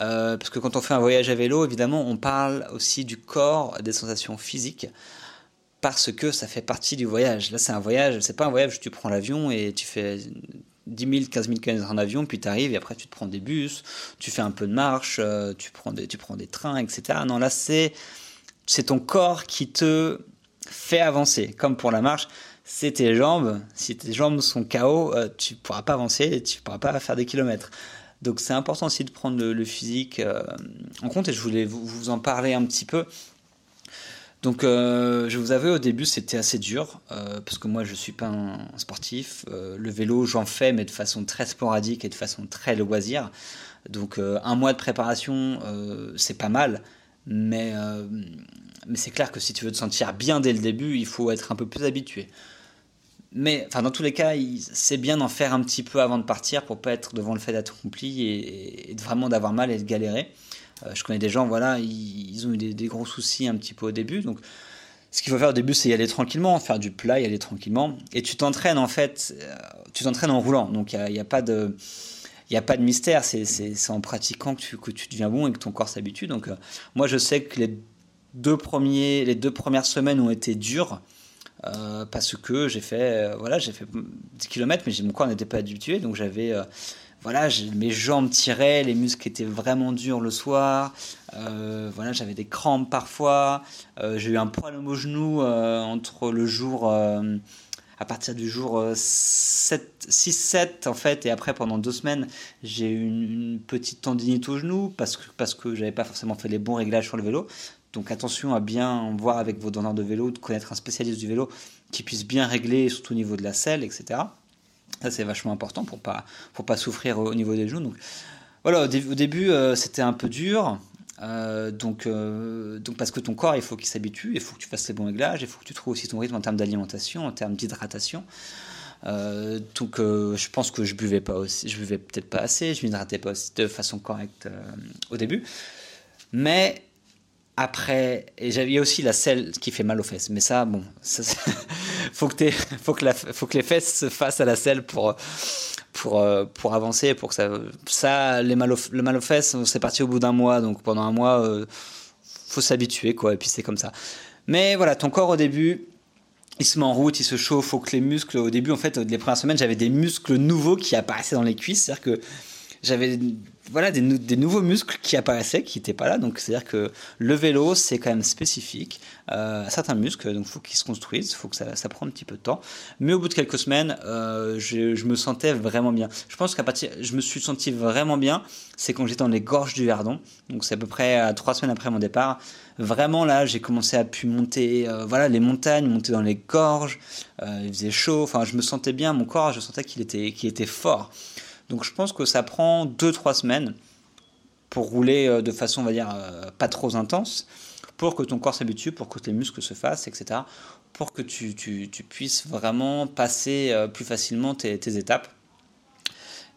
Euh, parce que quand on fait un voyage à vélo, évidemment, on parle aussi du corps, des sensations physiques, parce que ça fait partie du voyage. Là, c'est un voyage, c'est pas un voyage où tu prends l'avion et tu fais 10 000, 15 000 km en avion, puis tu arrives et après tu te prends des bus, tu fais un peu de marche, euh, tu prends des, tu prends des trains, etc. Non, là, c'est, c'est ton corps qui te fait avancer. Comme pour la marche, c'est tes jambes. Si tes jambes sont KO, euh, tu pourras pas avancer et tu pourras pas faire des kilomètres. Donc c'est important aussi de prendre le, physique euh, en compte et je voulais vous, en parler un petit peu. Donc euh, je vous avais au début c'était assez dur parce que moi je suis pas un, sportif. le vélo j'en fais mais de façon très sporadique et de façon très loisir. Donc un mois de préparation c'est pas mal mais, mais c'est clair que si tu veux te sentir bien dès le début il faut être un peu plus habitué mais enfin, dans tous les cas, c'est bien d'en faire un petit peu avant de partir pour pas être devant le fait d'être accompli et, vraiment d'avoir mal et de galérer. Euh, je connais des gens, voilà, ils, ont eu des, gros soucis un petit peu au début. Donc, ce qu'il faut faire au début, c'est y aller tranquillement, faire du plat, y aller tranquillement. Et tu t'entraînes en fait, euh, tu t'entraînes en roulant. Donc, il n'y a, pas de. Il a pas de mystère, c'est en pratiquant que tu, que tu deviens bon et que ton corps s'habitue. Donc, euh, moi, je sais que les deux, premiers, les deux premières semaines ont été dures. Euh, parce que j'ai fait, euh, voilà, j'ai fait 10 km, mais mon corps n'était pas habitué, donc j'avais, euh, voilà, mes jambes tiraient, les muscles étaient vraiment durs le soir, voilà, j'avais des crampes parfois, j'ai eu un problème au genou entre le jour, à partir du jour 6-7 en fait, et après pendant deux semaines, j'ai eu une, petite tendinite au genou parce que, parce que j'avais pas forcément fait les bons réglages sur le vélo. Donc attention à bien voir avec vos donneurs de vélo, de connaître un spécialiste du vélo qui puisse bien régler, surtout au niveau de la selle, etc. Ça c'est vachement important pour pas pour pas souffrir au niveau des genoux. Donc voilà, au, début euh, c'était un peu dur. Euh, donc, euh, donc parce que ton corps il faut qu'il s'habitue, il faut que tu fasses les bons réglages, il faut que tu trouves aussi ton rythme en termes d'alimentation, en termes d'hydratation. donc je pense que je buvais pas aussi, je buvais peut-être pas assez, je m'hydratais pas aussi de façon correcte au début. Mais après, et il y a aussi la selle qui fait mal aux fesses. Mais ça, bon, ça, faut, que les fesses se fassent à la selle pour, pour, euh, pour avancer. Pour que ça, ça les mal le mal aux fesses, c'est parti au bout d'un mois. Donc pendant un mois, euh, faut s'habituer, quoi. Et puis c'est comme ça. Mais voilà, ton corps au début, il se met en route, il se chauffe. Faut que les muscles, au début, en fait, les premières semaines, j'avais des muscles nouveaux qui apparaissaient dans les cuisses. C'est-à-dire que j'avais voilà, des, nouveaux muscles qui apparaissaient, qui n'étaient pas là. Donc, c'est-à-dire que le vélo, c'est quand même spécifique euh, à certains muscles, donc il faut qu'ils se construisent, il faut que ça, ça prenne un petit peu de temps. Mais au bout de quelques semaines, euh, je, me sentais vraiment bien. Je pense qu'à partir, je me suis senti vraiment bien, c'est quand j'étais dans les gorges du Verdon, donc c'est à peu près à trois semaines après mon départ. Vraiment là, j'ai commencé à pu monter, euh, voilà, les montagnes, monter dans les gorges. Euh, il faisait chaud, enfin, je me sentais bien, mon corps, je sentais qu'il était, qu'il était fort. Donc je pense que ça prend 2-3 semaines pour rouler euh, de façon, on va dire, euh, pas trop intense, pour que ton corps s'habitue, pour que tes muscles se fassent, etc. Pour que tu, puisses vraiment passer euh, plus facilement tes, étapes.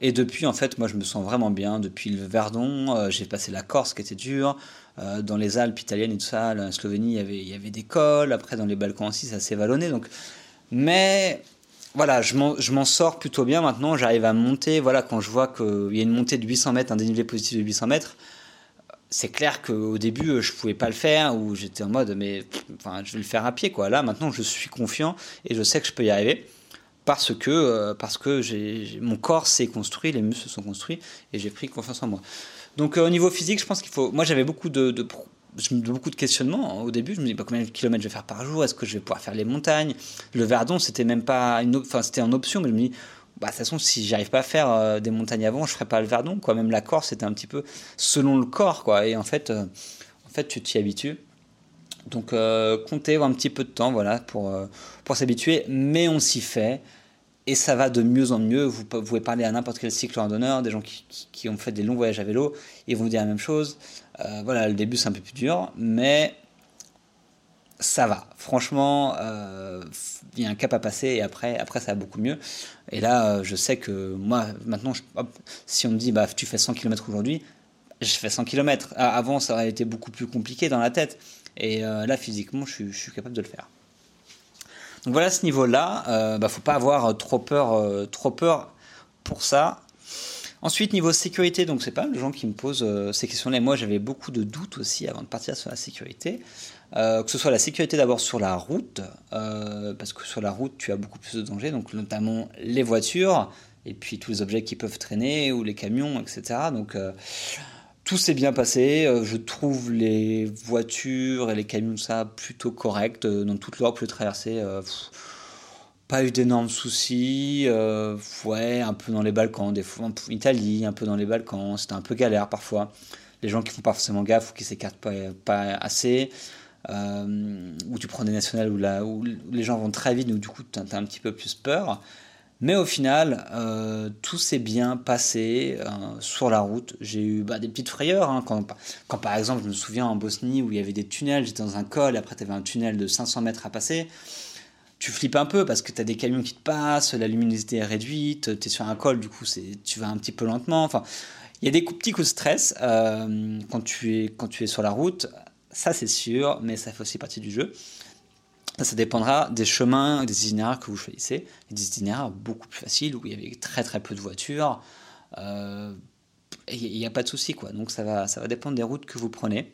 Et depuis, en fait, moi, je me sens vraiment bien. Depuis le Verdon, j'ai passé la Corse qui était dure. dans les Alpes italiennes et tout ça, la Slovénie, il y avait, il y avait des cols. Après, dans les Balkans aussi, ça s'est vallonné. Donc... Mais voilà, je m'en sors plutôt bien maintenant. J'arrive à monter. Voilà, quand je vois qu'il y a une montée de 800 mètres, un dénivelé positif de 800 mètres, c'est clair qu'au début, je pouvais pas le faire ou j'étais en mode, mais enfin, je vais le faire à pied, quoi. Là, maintenant, je suis confiant et je sais que je peux y arriver parce que, euh, parce que mon corps s'est construit, les muscles sont construits et j'ai pris confiance en moi. Donc, euh, au niveau physique, je pense qu'il faut. Moi, j'avais beaucoup de je me beaucoup de questionnements. Au début, je me dis pas combien de kilomètres je vais faire par jour, est-ce que je vais pouvoir faire les montagnes? Le Verdon, c'était même pas une, enfin c'était en option, mais je me dis, bah, de toute façon, si j'arrive pas à faire euh, des montagnes avant, je ferai pas le Verdon. Même la Corse, c'était un petit peu selon le corps. Et en fait, euh, en fait, tu t'y habitues. Donc, euh, comptez un petit peu de temps, voilà, pour pour s'habituer, mais on s'y fait. Et ça va de mieux en mieux. Vous, pouvez parler à n'importe quel cycle randonneur, des gens qui, ont fait des longs voyages à vélo, ils vont vous dire la même chose. Euh, voilà, le début c'est un peu plus dur, mais ça va. Franchement, euh, il y a un cap à passer et après, après ça va beaucoup mieux. Et là, euh, je sais que moi, maintenant, si on me dit, bah, tu fais 100 km aujourd'hui, je fais 100 km. Avant, ça aurait été beaucoup plus compliqué dans la tête. Et là, physiquement, je suis, capable de le faire. Donc voilà, ce niveau-là, euh, bah, faut pas avoir trop peur, trop peur pour ça. Ensuite, niveau sécurité, donc c'est pas les gens qui me posent euh, ces questions-là. Moi, j'avais beaucoup de doutes aussi avant de partir sur la sécurité. Euh, que ce soit la sécurité d'abord sur la route, euh, parce que sur la route, tu as beaucoup plus de dangers, donc notamment les voitures, et puis tous les objets qui peuvent traîner, ou les camions, etc. Donc tout s'est bien passé. je trouve les voitures et les camions, ça, plutôt corrects. Dans toute l'Europe, je traversé pas eu d'énormes soucis. Euh, ouais, un peu dans les Balkans, des fois en Italie, un peu dans les Balkans. C'était un peu galère parfois. Les gens qui font pas forcément gaffe ou qui s'écartent pas, assez. Euh, où tu prends des nationales où, où les gens vont très vite, donc du coup tu as, un petit peu plus peur. Mais au final, euh, tout s'est bien passé sur la route. J'ai eu bah, des petites frayeurs. Hein, quand, quand, par exemple, je me souviens en Bosnie où il y avait des tunnels, j'étais dans un col, et après tu avais un tunnel de 500 mètres à passer tu flippes un peu parce que tu as des camions qui te passent, la luminosité est réduite, tu es sur un col, du coup tu vas un petit peu lentement. Enfin, il y a des petits coups de stress euh, quand, tu es, quand tu es sur la route, ça c'est sûr, mais ça fait aussi partie du jeu. Ça, dépendra des chemins, des itinéraires que vous choisissez. Des itinéraires beaucoup plus faciles où il y avait très très peu de voitures. Euh, il n'y a pas de souci quoi. Donc ça va, ça va dépendre des routes que vous prenez.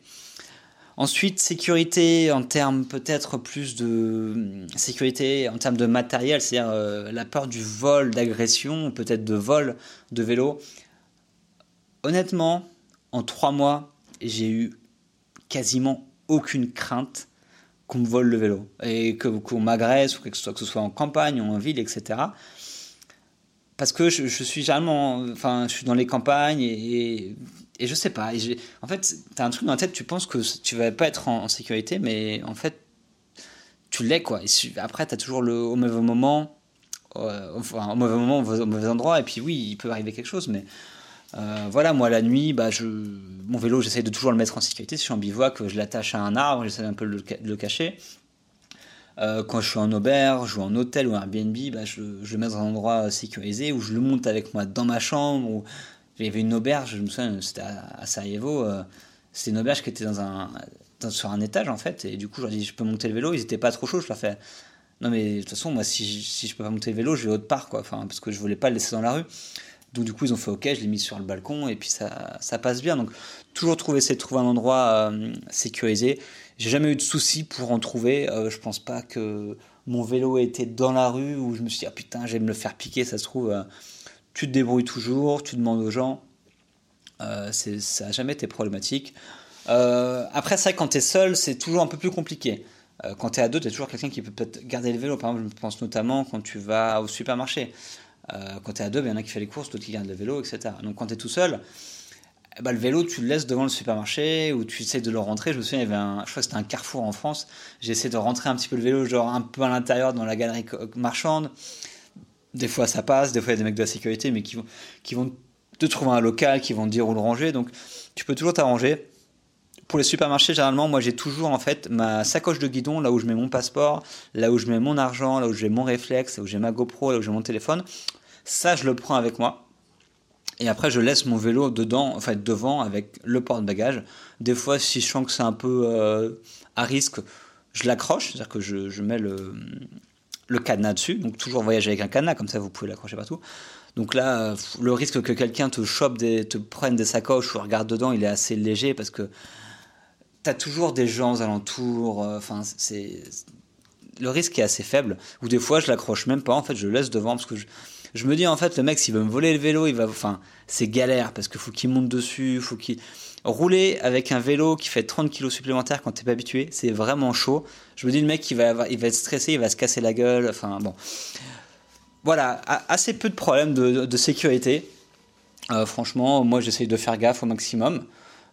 Ensuite, sécurité en termes peut-être plus de sécurité en termes de matériel, c'est-à-dire euh, la peur du vol, d'agression, peut-être de vol de vélo. Honnêtement, en trois mois, j'ai eu quasiment aucune crainte qu'on me vole le vélo et que qu'on m'agresse ou que ce, soit, que ce soit en campagne ou en ville, etc parce que je, suis généralement, enfin, je suis dans les campagnes et, et, je sais pas. En fait, tu as un truc dans la tête, tu penses que tu vas pas être en, sécurité, mais en fait, tu l'es quoi. Et après, tu as toujours le au mauvais moment, euh, enfin, au mauvais moment, au mauvais endroit, et puis oui, il peut arriver quelque chose, mais euh, voilà, moi la nuit, bah, je, mon vélo, j'essaie de toujours le mettre en sécurité. Si je suis en bivouac, je l'attache à un arbre, j'essaie un peu de le cacher. Euh, quand je suis en auberge ou en hôtel ou en Airbnb, bah, je, le mets dans un endroit sécurisé où je le monte avec moi dans ma chambre. Y avait une auberge, je me souviens, c'était à, Sarajevo. Euh, c'était une auberge qui était dans un, sur un étage en fait. Et du coup, je leur dis, je peux monter le vélo. Ils étaient pas trop chauds. Je leur fais, non mais de toute façon, moi, si, si je peux pas monter le vélo, je vais autre part, quoi. Enfin, parce que je voulais pas le laisser dans la rue. Donc du coup, ils ont fait OK, je l'ai mis sur le balcon et puis ça, ça passe bien. Donc toujours trouver, de trouver un endroit euh, sécurisé. J'ai jamais eu de soucis pour en trouver. Euh, je pense pas que mon vélo était dans la rue où je me suis dit ah putain, je vais me le faire piquer. Ça se trouve, euh, tu te débrouilles toujours, tu demandes aux gens. Euh, ça n'a jamais été problématique. après, ça, quand tu es seul, c'est toujours un peu plus compliqué. quand tu es à deux, tu toujours quelqu'un qui peut peut-être garder le vélo. Par exemple, je pense notamment quand tu vas au supermarché. Quand tu es à deux, il y en a qui fait les courses, d'autres qui gardent le vélo, etc. Donc quand tu es tout seul, ben, le vélo, tu le laisses devant le supermarché ou tu essaies de le rentrer. Je me souviens, il y avait un, je crois que c'était un carrefour en France. J'ai essayé de rentrer un petit peu le vélo, genre un peu à l'intérieur dans la galerie marchande. Des fois, ça passe. Des fois, il y a des mecs de la sécurité, mais qui vont, qui vont te trouver un local, qui vont te dire où le ranger. Donc, tu peux toujours t'arranger. Pour les supermarchés, généralement, moi, j'ai toujours en fait ma sacoche de guidon, là où je mets mon passeport, là où je mets mon argent, là où j'ai mon réflexe, là où j'ai ma GoPro, là où j'ai mon téléphone. Ça, je le prends avec moi et après, je laisse mon vélo dedans, en fait, devant avec le porte-bagages. Des fois, si je sens que c'est un peu euh, à risque, je l'accroche, c'est-à-dire que je, je, mets le, le cadenas dessus. Donc, toujours voyager avec un cadenas, comme ça, vous pouvez l'accrocher partout. Donc là, le risque que quelqu'un te chope, te prenne des sacoches ou regarde dedans, il est assez léger parce que tu as toujours des gens aux alentours. Euh, enfin, c'est le risque est assez faible. Ou des fois, je l'accroche même pas. En fait, je le laisse devant parce que je, je me dis en fait le mec s'il veut me voler le vélo il va enfin c'est galère parce qu'il faut qu'il monte dessus faut qu'il rouler avec un vélo qui fait 30 kg supplémentaires quand t'es pas habitué c'est vraiment chaud. Je me dis le mec il va il va être stressé il va se casser la gueule enfin bon. Voilà assez peu de problèmes de, sécurité. Euh, franchement moi j'essaye de faire gaffe au maximum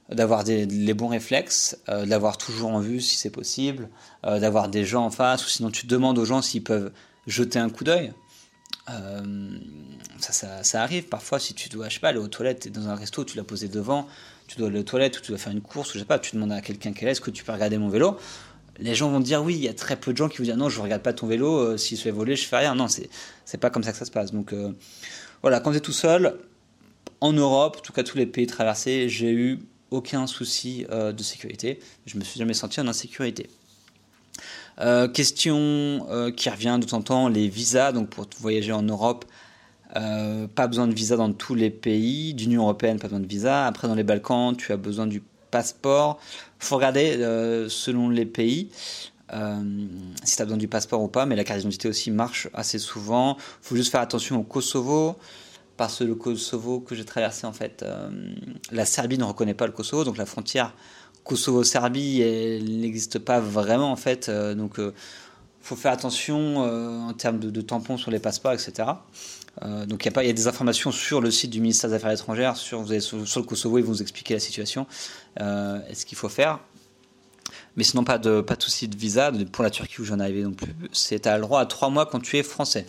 d'avoir les bons réflexes, euh, d'avoir toujours en vue si c'est possible, euh, d'avoir des gens en face, ou sinon tu demandes aux gens s'ils peuvent jeter un coup d'œil, euh, ça, arrive parfois si tu dois, aller aux toilettes, es dans un resto, tu l'as posé devant, tu dois aller aux toilettes ou tu dois faire une course, ou je sais pas, tu demandes à quelqu'un quel est, est-ce que tu peux regarder mon vélo? Les gens vont dire oui, il y a très peu de gens qui vont dire non, je regarde pas ton vélo, euh, s'il se fait voler, je fais rien. Non, c'est, c'est pas comme ça que ça se passe. Donc euh, voilà, quand tu es tout seul, en Europe, en tout cas tous les pays traversés, j'ai eu aucun souci de sécurité. Je me suis jamais senti en insécurité. Euh, question euh, qui revient de temps en temps, les visas. Donc pour voyager en Europe, euh, pas besoin de visa dans tous les pays. D'Union européenne, pas besoin de visa. Après dans les Balkans, tu as besoin du passeport. faut regarder selon les pays. si tu as besoin du passeport ou pas, mais la carte d'identité aussi marche assez souvent. Faut juste faire attention au Kosovo, parce que le Kosovo que j'ai traversé, en fait, la Serbie ne reconnaît pas le Kosovo, donc la frontière Kosovo-Serbie, elle n'existe pas vraiment en fait. Euh, donc, euh, faut faire attention en termes de, tampons sur les passeports, etc. donc il y, y a des informations sur le site du ministère des Affaires étrangères, sur, vous sur, le Kosovo, ils vont vous expliquer la situation et ce qu'il faut faire. Mais sinon, pas de, pas de souci de visa. Pour la Turquie où j'en arrivé non plus, c'est à le droit à trois mois quand tu es français.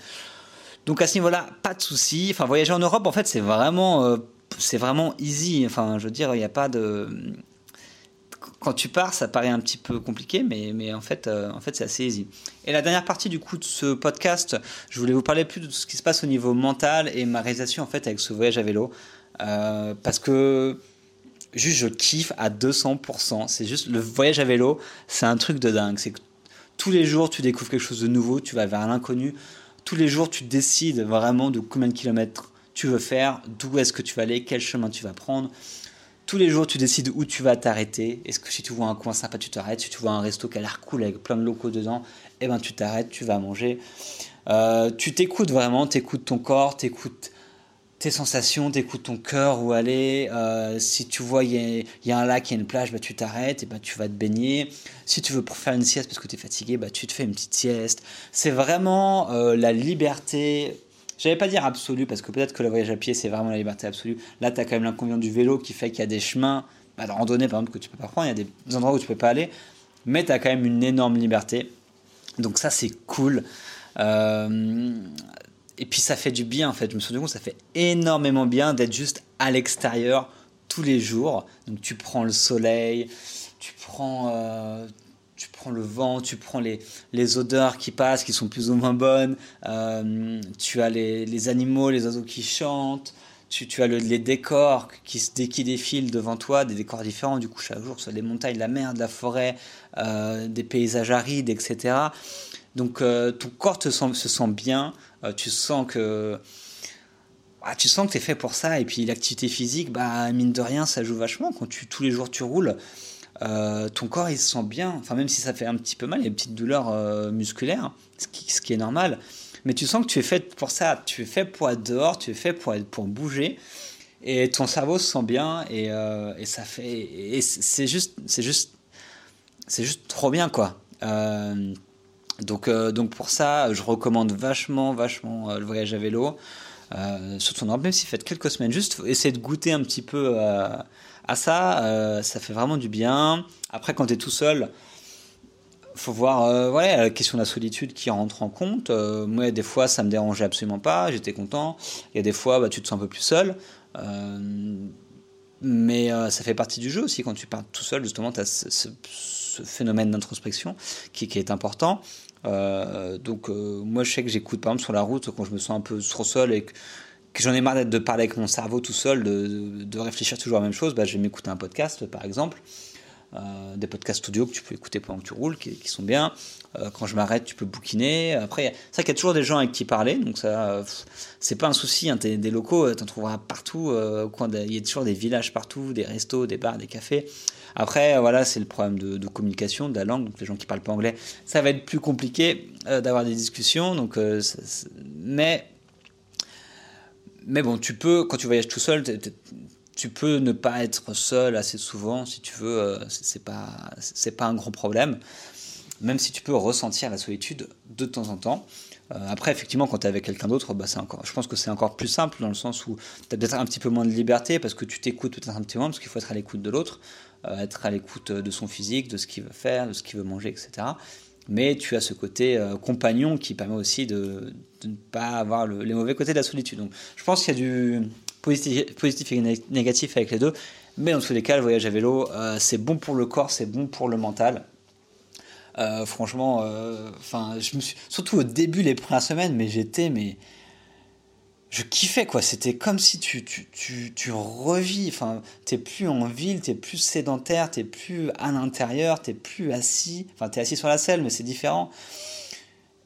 Donc à ce niveau-là, pas de souci. Enfin, voyager en Europe, en fait, c'est vraiment, euh, c'est vraiment easy. Enfin, je veux dire, il n'y a pas de. Quand tu pars, ça paraît un petit peu compliqué, mais, mais en fait, euh, en fait, c'est assez easy. Et la dernière partie du coup de ce podcast, je voulais vous parler plus de ce qui se passe au niveau mental et ma réalisation en fait avec ce voyage à vélo, euh, parce que juste je kiffe à 200%. C'est juste le voyage à vélo, c'est un truc de dingue. C'est que tous les jours tu découvres quelque chose de nouveau, tu vas vers l'inconnu. Tous les jours tu décides vraiment de combien de kilomètres tu veux faire, d'où est-ce que tu vas aller, quel chemin tu vas prendre. Tous les jours, tu décides où tu vas t'arrêter. Est-ce que si tu vois un coin sympa, tu t'arrêtes. Si tu vois un resto qui a l'air cool avec plein de locaux dedans, eh ben tu t'arrêtes, tu vas manger. Euh, tu t'écoutes vraiment, tu écoutes ton corps, tu écoutes tes sensations, t'écoutes ton cœur où aller. Euh, si tu vois il y, a un lac, il y a une plage, bah, tu t'arrêtes et bah, tu vas te baigner. Si tu veux faire une sieste parce que tu es fatigué, bah, tu te fais une petite sieste. C'est vraiment euh, la liberté. J'allais pas dire absolue parce que peut-être que le voyage à pied c'est vraiment la liberté absolue. Là, tu as quand même l'inconvénient du vélo qui fait qu'il y a des chemins bah, de randonnée par exemple que tu peux pas prendre, il y a des endroits où tu peux pas aller, mais tu as quand même une énorme liberté. Donc ça c'est cool. Euh, et puis ça fait du bien en fait. Je me suis rendu compte ça fait énormément bien d'être juste à l'extérieur tous les jours. Donc tu prends le soleil, tu prends, euh, tu prends le vent, tu prends les, les odeurs qui passent, qui sont plus ou moins bonnes. Euh, tu as les, les, animaux, les oiseaux qui chantent. Tu, as le, les décors qui, qui défilent devant toi, des décors différents du coup chaque jour, soit les montagnes, la mer, de la forêt, euh, des paysages arides, etc. Donc ton corps sent, se sent bien, euh, tu sens que ah, tu sens que es fait pour ça. Et puis l'activité physique, bah, mine de rien, ça joue vachement. Quand tu, tous les jours tu roules, euh, ton corps il se sent bien. Enfin, même si ça fait un petit peu mal, il y a une petite douleur euh, musculaire, ce qui, est normal. Mais tu sens que tu es fait pour ça. Tu es fait pour être dehors, tu es fait pour, être, pour bouger. Et ton cerveau se sent bien. Et, et ça fait. C'est juste, c'est juste, c'est juste trop bien, quoi. Donc, euh, donc pour ça, je recommande vachement, vachement euh, le voyage à vélo. Euh, surtout en Europe, même si vous faites quelques semaines, juste essayer de goûter un petit peu à ça, ça fait vraiment du bien. Après, quand tu es tout seul, faut voir voilà, la question de la solitude qui rentre en compte. moi, des fois, ça me dérangeait absolument pas, j'étais content. Il y a des fois, bah, tu te sens un peu plus seul. mais ça fait partie du jeu aussi. Quand tu pars tout seul, justement, tu as ce, phénomène d'introspection qui, qui, est important. Euh, donc euh, moi je sais que j'écoute par exemple sur la route quand je me sens un peu trop seul et que, j'en ai marre de parler avec mon cerveau tout seul, de, de, réfléchir toujours à la même chose, bah, je vais m'écouter un podcast par exemple. Euh, des podcasts audio que tu peux écouter pendant que tu roules, qui, sont bien. quand je m'arrête, tu peux bouquiner. Après, c'est vrai qu'il y a toujours des gens avec qui parler, donc ça, c'est pas un souci. Hein, des locaux, tu en trouveras partout. il y a toujours des villages partout, des restos, des bars, des cafés. Après, voilà, c'est le problème de, communication, de la langue. Donc, les gens qui parlent pas anglais, ça va être plus compliqué euh, d'avoir des discussions. Donc, euh, mais, mais bon, tu peux, quand tu voyages tout seul, tu peux ne pas être seul assez souvent, si tu veux. Euh, c'est pas, pas un grand problème. Même si tu peux ressentir la solitude de temps en temps. après, effectivement, quand tu es avec quelqu'un d'autre, bah, je pense que c'est encore plus simple dans le sens où tu as peut-être un petit peu moins de liberté parce que tu t'écoutes peut-être un petit peu moins parce qu'il faut être à l'écoute de l'autre. Euh, être à l'écoute de son physique, de ce qu'il veut faire, de ce qu'il veut manger, etc. Mais tu as ce côté euh, compagnon qui permet aussi de, ne pas avoir les mauvais côtés de la solitude. Donc, je pense qu'il y a du positif, et négatif avec les deux. Mais dans tous les cas, le voyage à vélo, euh, c'est bon pour le corps, c'est bon pour le mental. franchement, enfin, je me suis surtout au début les premières semaines, mais j'étais mais je kiffais quoi. C'était comme si tu, tu, tu, tu. Enfin, t'es plus en ville, t'es plus sédentaire, t'es plus à l'intérieur, t'es plus assis. Enfin, t'es assis sur la selle, mais c'est différent.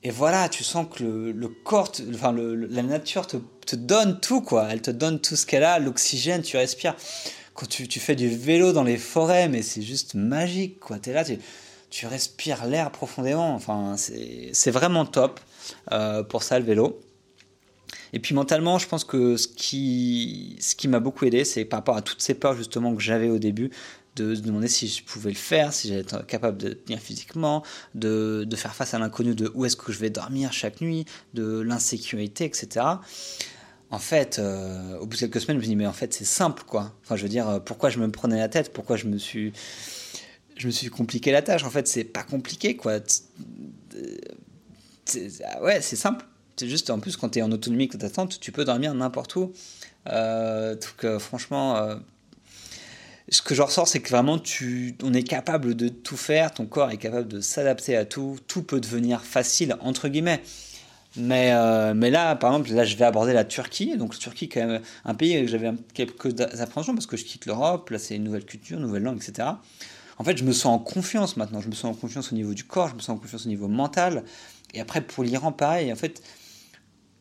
Et voilà, tu sens que le, le corps, enfin, le, la nature te, te, donne tout quoi. Elle te donne tout ce qu'elle a, l'oxygène, tu respires. Quand tu, tu, fais du vélo dans les forêts, mais c'est juste magique quoi. T'es là, tu, tu respires l'air profondément. Enfin, c'est vraiment top euh, pour ça le vélo. Et puis mentalement, je pense que ce qui, ce qui m'a beaucoup aidé, c'est par rapport à toutes ces peurs justement que j'avais au début, de se demander si je pouvais le faire, si j'allais être capable de tenir physiquement, de, de faire face à l'inconnu de où est-ce que je vais dormir chaque nuit, de l'insécurité, etc. En fait, euh, au bout de quelques semaines, je me dis mais en fait c'est simple quoi. Enfin je veux dire, euh, pourquoi je me prenais la tête, pourquoi je me suis, je me suis compliqué la tâche? En fait c'est pas compliqué quoi. Ah ouais c'est simple. C'est juste en plus quand tu es en autonomie, que tu tu peux dormir n'importe où. Euh, donc franchement ce que je ressors, c'est que vraiment, tu, on est capable de tout faire, ton corps est capable de s'adapter à tout, tout peut devenir facile, entre guillemets. Mais, euh, mais là, par exemple, là, je vais aborder la Turquie. Donc, la Turquie, quand même, un pays où j'avais quelques appréhensions parce que je quitte l'Europe. Là, c'est une nouvelle culture, une nouvelle langue, etc. En fait, je me sens en confiance maintenant. Je me sens en confiance au niveau du corps, je me sens en confiance au niveau mental. Et après, pour l'Iran, pareil. En fait,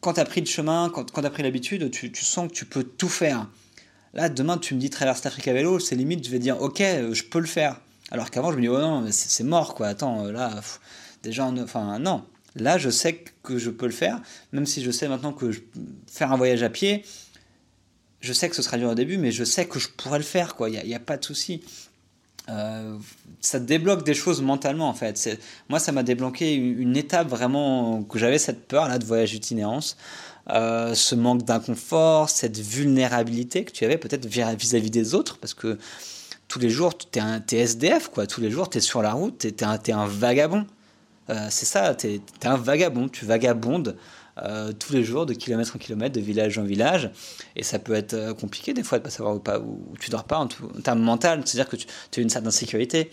quand tu as pris le chemin, quand, quand tu as pris l'habitude, tu, tu, sens que tu peux tout faire. Là, demain, tu me dis traverse l'Afrique à vélo, c'est limite, je vais dire, ok, euh, je peux le faire. Alors qu'avant, je me dis, oh non, c'est mort, quoi. Attends, euh, là, déjà, enfin, non. Là, je sais que je peux le faire, même si je sais maintenant que faire un voyage à pied, je sais que ce sera dur au début, mais je sais que je pourrais le faire, quoi. Il n'y a, pas de souci. Euh, ça débloque des choses mentalement, en fait. Moi, ça m'a débloqué une, étape vraiment que j'avais cette peur là de voyage itinérance. Euh, ce manque d'inconfort, cette vulnérabilité que tu avais peut-être vis-à-vis des autres, parce que tous les jours, tu es, SDF, quoi. Tous les jours, tu es sur la route, tu es, un vagabond. Euh, c'est ça, tu es, un vagabond, tu vagabondes euh, tous les jours, de kilomètre en kilomètre, de village en village. Et ça peut être compliqué des fois de ne pas savoir où, pas, où, tu dors pas en, termes mental, c'est-à-dire que tu, as une certaine sécurité.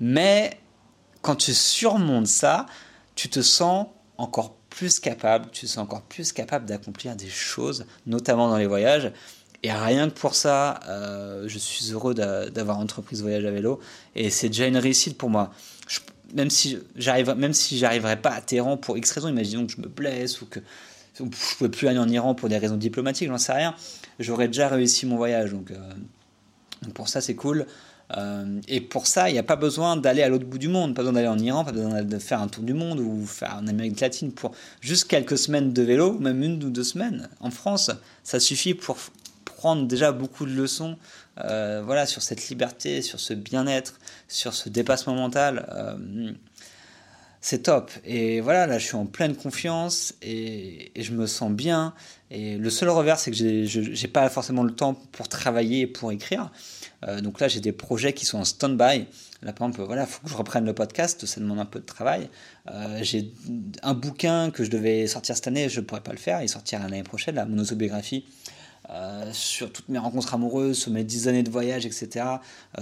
Mais quand tu surmontes ça, tu te sens encore plus capable, tu es encore plus capable d'accomplir des choses, notamment dans les voyages. Et rien que pour ça, euh, je suis heureux d'avoir entrepris ce voyage à vélo. Et c'est déjà une réussite pour moi. Même si j'arrive, même si j'arriverais pas à Téhéran pour X raisons, imaginons que je me blesse ou que je peux plus aller en Iran pour des raisons diplomatiques, j'en sais rien. J'aurais déjà réussi mon voyage. Donc, euh, pour ça, c'est cool. Euh, et pour ça, il n'y a pas besoin d'aller à l'autre bout du monde, pas besoin d'aller en Iran, pas besoin de faire un tour du monde ou faire en Amérique latine pour juste quelques semaines de vélo, même une ou deux semaines. En France, ça suffit pour prendre déjà beaucoup de leçons euh, voilà, sur cette liberté, sur ce bien-être, sur ce dépassement mental. Euh, c'est top. Et voilà, là, je suis en pleine confiance et, je me sens bien. Et le seul revers, c'est que je n'ai pas forcément le temps pour travailler et pour écrire. Euh, donc là, j'ai des projets qui sont en stand-by. Là, par exemple, voilà, il faut que je reprenne le podcast, ça demande un peu de travail. J'ai un bouquin que je devais sortir cette année, je ne pourrais pas le faire, il sortira l'année prochaine, la mon autobiographie. Euh, sur toutes mes rencontres amoureuses, sur mes 10 années de voyage, etc.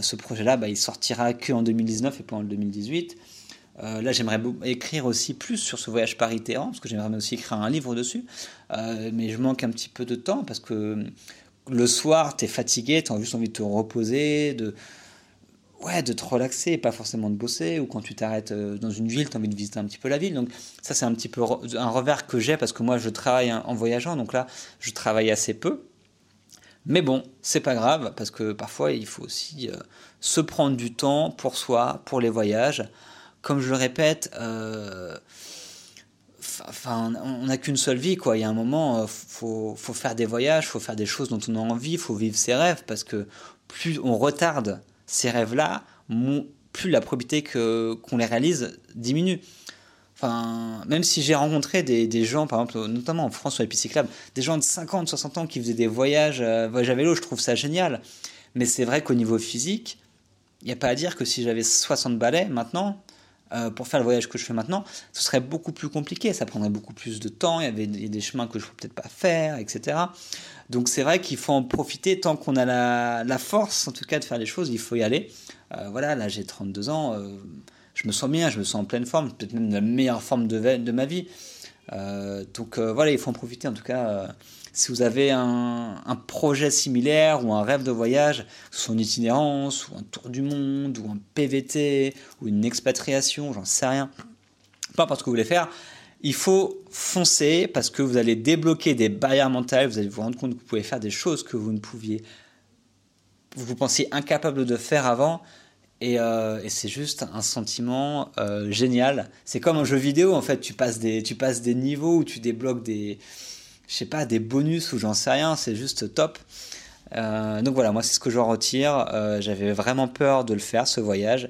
ce projet-là, bah, il sortira que en 2019 et pas en 2018. là, j'aimerais écrire aussi plus sur ce voyage Paris-Téhéran, parce que j'aimerais aussi écrire un livre dessus. mais je manque un petit peu de temps parce que le soir, tu es fatigué, tu as juste envie de te reposer, de, ouais, de te relaxer, pas forcément de bosser, ou quand tu t'arrêtes euh, dans une ville, tu as envie de visiter un petit peu la ville. Donc ça, c'est un petit peu un revers que j'ai parce que moi, je travaille en voyageant, donc là, je travaille assez peu. Mais bon, c'est pas grave parce que parfois, il faut aussi euh, se prendre du temps pour soi, pour les voyages. Comme je le répète, euh, on n'a qu'une seule vie, quoi. Il y a un moment, euh, faut, faut faire des voyages, faut faire des choses dont on a envie, faut vivre ses rêves, parce que plus on retarde ces rêves-là, plus la probabilité qu'on les réalise diminue. Enfin, même si j'ai rencontré des, gens, par exemple, notamment en France sur les pistes cyclables, des gens de 50, 60 ans qui faisaient des voyages, euh, voyages à vélo, je trouve ça génial. Mais c'est vrai qu'au niveau physique, il n'y a pas à dire que si j'avais 60 balais maintenant, euh, pour faire le voyage que je fais maintenant, ce serait beaucoup plus compliqué, ça prendrait beaucoup plus de temps, il y avait des, chemins que je ne peux peut-être pas faire, etc. Donc c'est vrai qu'il faut en profiter tant qu'on a la, force, en tout cas, de faire les choses, il faut y aller. Euh, voilà, là j'ai 32 ans, je me sens bien, je me sens en pleine forme, peut-être même la meilleure forme de, de ma vie. donc voilà, il faut en profiter en tout cas si vous avez un, projet similaire ou un rêve de voyage, une itinérance ou un tour du monde ou un PVT ou une expatriation, j'en sais rien, peu importe ce que vous voulez faire, il faut foncer parce que vous allez débloquer des barrières mentales, vous allez vous rendre compte que vous pouvez faire des choses que vous ne pouviez, vous pensiez incapable de faire avant. Et, euh, c'est juste un sentiment euh, génial. C'est comme un jeu vidéo en fait. Tu passes des, tu passes des niveaux où tu débloques des, je sais pas, des bonus ou j'en sais rien, c'est juste top. donc voilà, moi c'est ce que je retire. J'avais vraiment peur de le faire, ce voyage,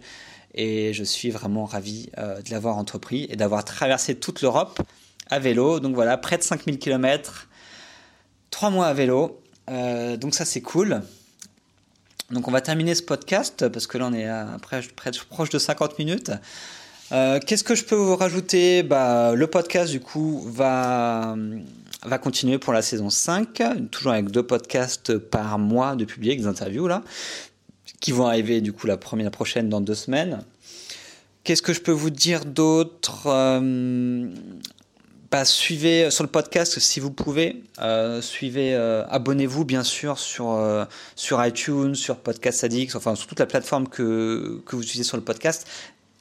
et je suis vraiment ravi de l'avoir entrepris et d'avoir traversé toute l'Europe à vélo. Donc voilà, près de 5000 km, 3 mois à vélo. donc ça c'est cool. Donc on va terminer ce podcast parce que là on est à près, proche de 50 minutes. Euh, qu'est-ce que je peux vous rajouter? Bah, Le podcast du coup va, continuer pour la saison 5, toujours avec deux podcasts par mois de publier, des interviews là, qui vont arriver du coup la première prochaine dans deux semaines. Qu'est-ce que je peux vous dire d'autre? Euh, suivez euh, sur le podcast si vous pouvez. Euh, suivez, euh, abonnez-vous bien sûr sur, sur iTunes, sur Podcast Addicts, enfin sur toute la plateforme que, que vous utilisez sur le podcast.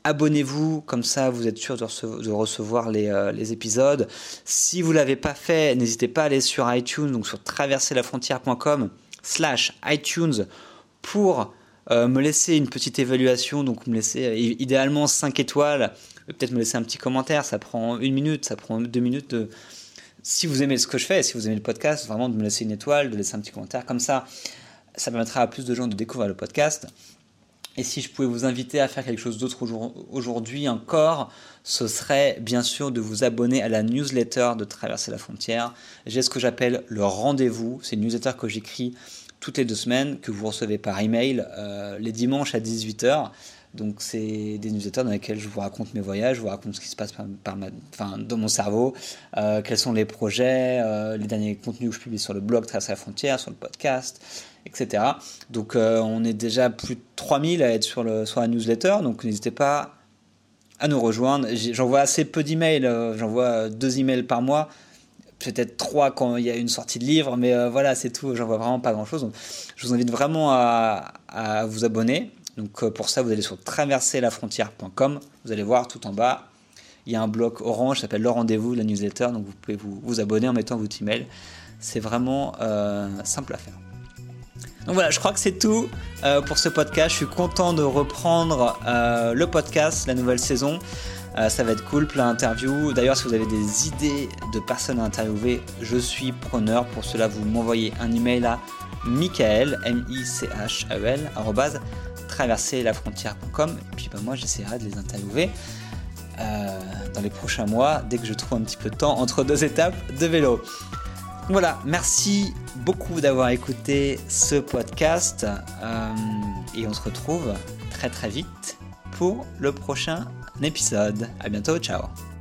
Abonnez-vous, comme ça vous êtes sûr de, recevoir, les, les, épisodes. Si vous ne l'avez pas fait, n'hésitez pas à aller sur iTunes, donc sur traverserlafrontière.com slash iTunes pour me laisser une petite évaluation, donc me laisser idéalement 5 étoiles peut-être me laisser un petit commentaire. Ça prend une minute, ça prend deux minutes de. Si vous aimez ce que je fais, si vous aimez le podcast, vraiment de me laisser une étoile, de laisser un petit commentaire. Comme ça, ça permettra à plus de gens de découvrir le podcast. Et si je pouvais vous inviter à faire quelque chose d'autre aujourd'hui encore, ce serait bien sûr de vous abonner à la newsletter de Traverser la frontière. J'ai ce que j'appelle le rendez-vous. C'est une newsletter que j'écris toutes les deux semaines, que vous recevez par email euh, les dimanches à 18h. Donc c'est des newsletters dans lesquels je vous raconte mes voyages, je vous raconte ce qui se passe dans mon cerveau, euh, quels sont les projets, euh, les derniers contenus que je publie sur le blog Trace la frontière, sur le podcast, etc. Donc euh, on est déjà plus de 3000 à être sur, le, sur la newsletter, donc n'hésitez pas à nous rejoindre. J'envoie assez peu d'emails, j'envoie deux emails par mois peut-être trois quand il y a une sortie de livre, mais voilà, c'est tout. J'en vois vraiment pas grand-chose. Donc, je vous invite vraiment à vous abonner. Donc euh, pour ça, vous allez sur traverserlafrontière.com. Vous allez voir tout en bas, il y a un bloc orange qui s'appelle le rendez-vous, la newsletter. Donc vous pouvez vous, abonner en mettant votre email. C'est vraiment euh, simple à faire. Donc voilà, je crois que c'est tout euh, pour ce podcast. Je suis content de reprendre le podcast, la nouvelle saison. ça va être cool, plein d'interviews. D'ailleurs, si vous avez des idées de personnes à interviewer, je suis preneur. Pour cela, vous m'envoyez un email à michael, m i c h a -E -L, traverser la frontière.com et puis bah, moi j'essaierai de les interviewer euh, dans les prochains mois dès que je trouve un petit peu de temps entre deux étapes de vélo. Voilà, merci beaucoup d'avoir écouté ce podcast euh, et on se retrouve très très vite pour le prochain épisode. À bientôt, ciao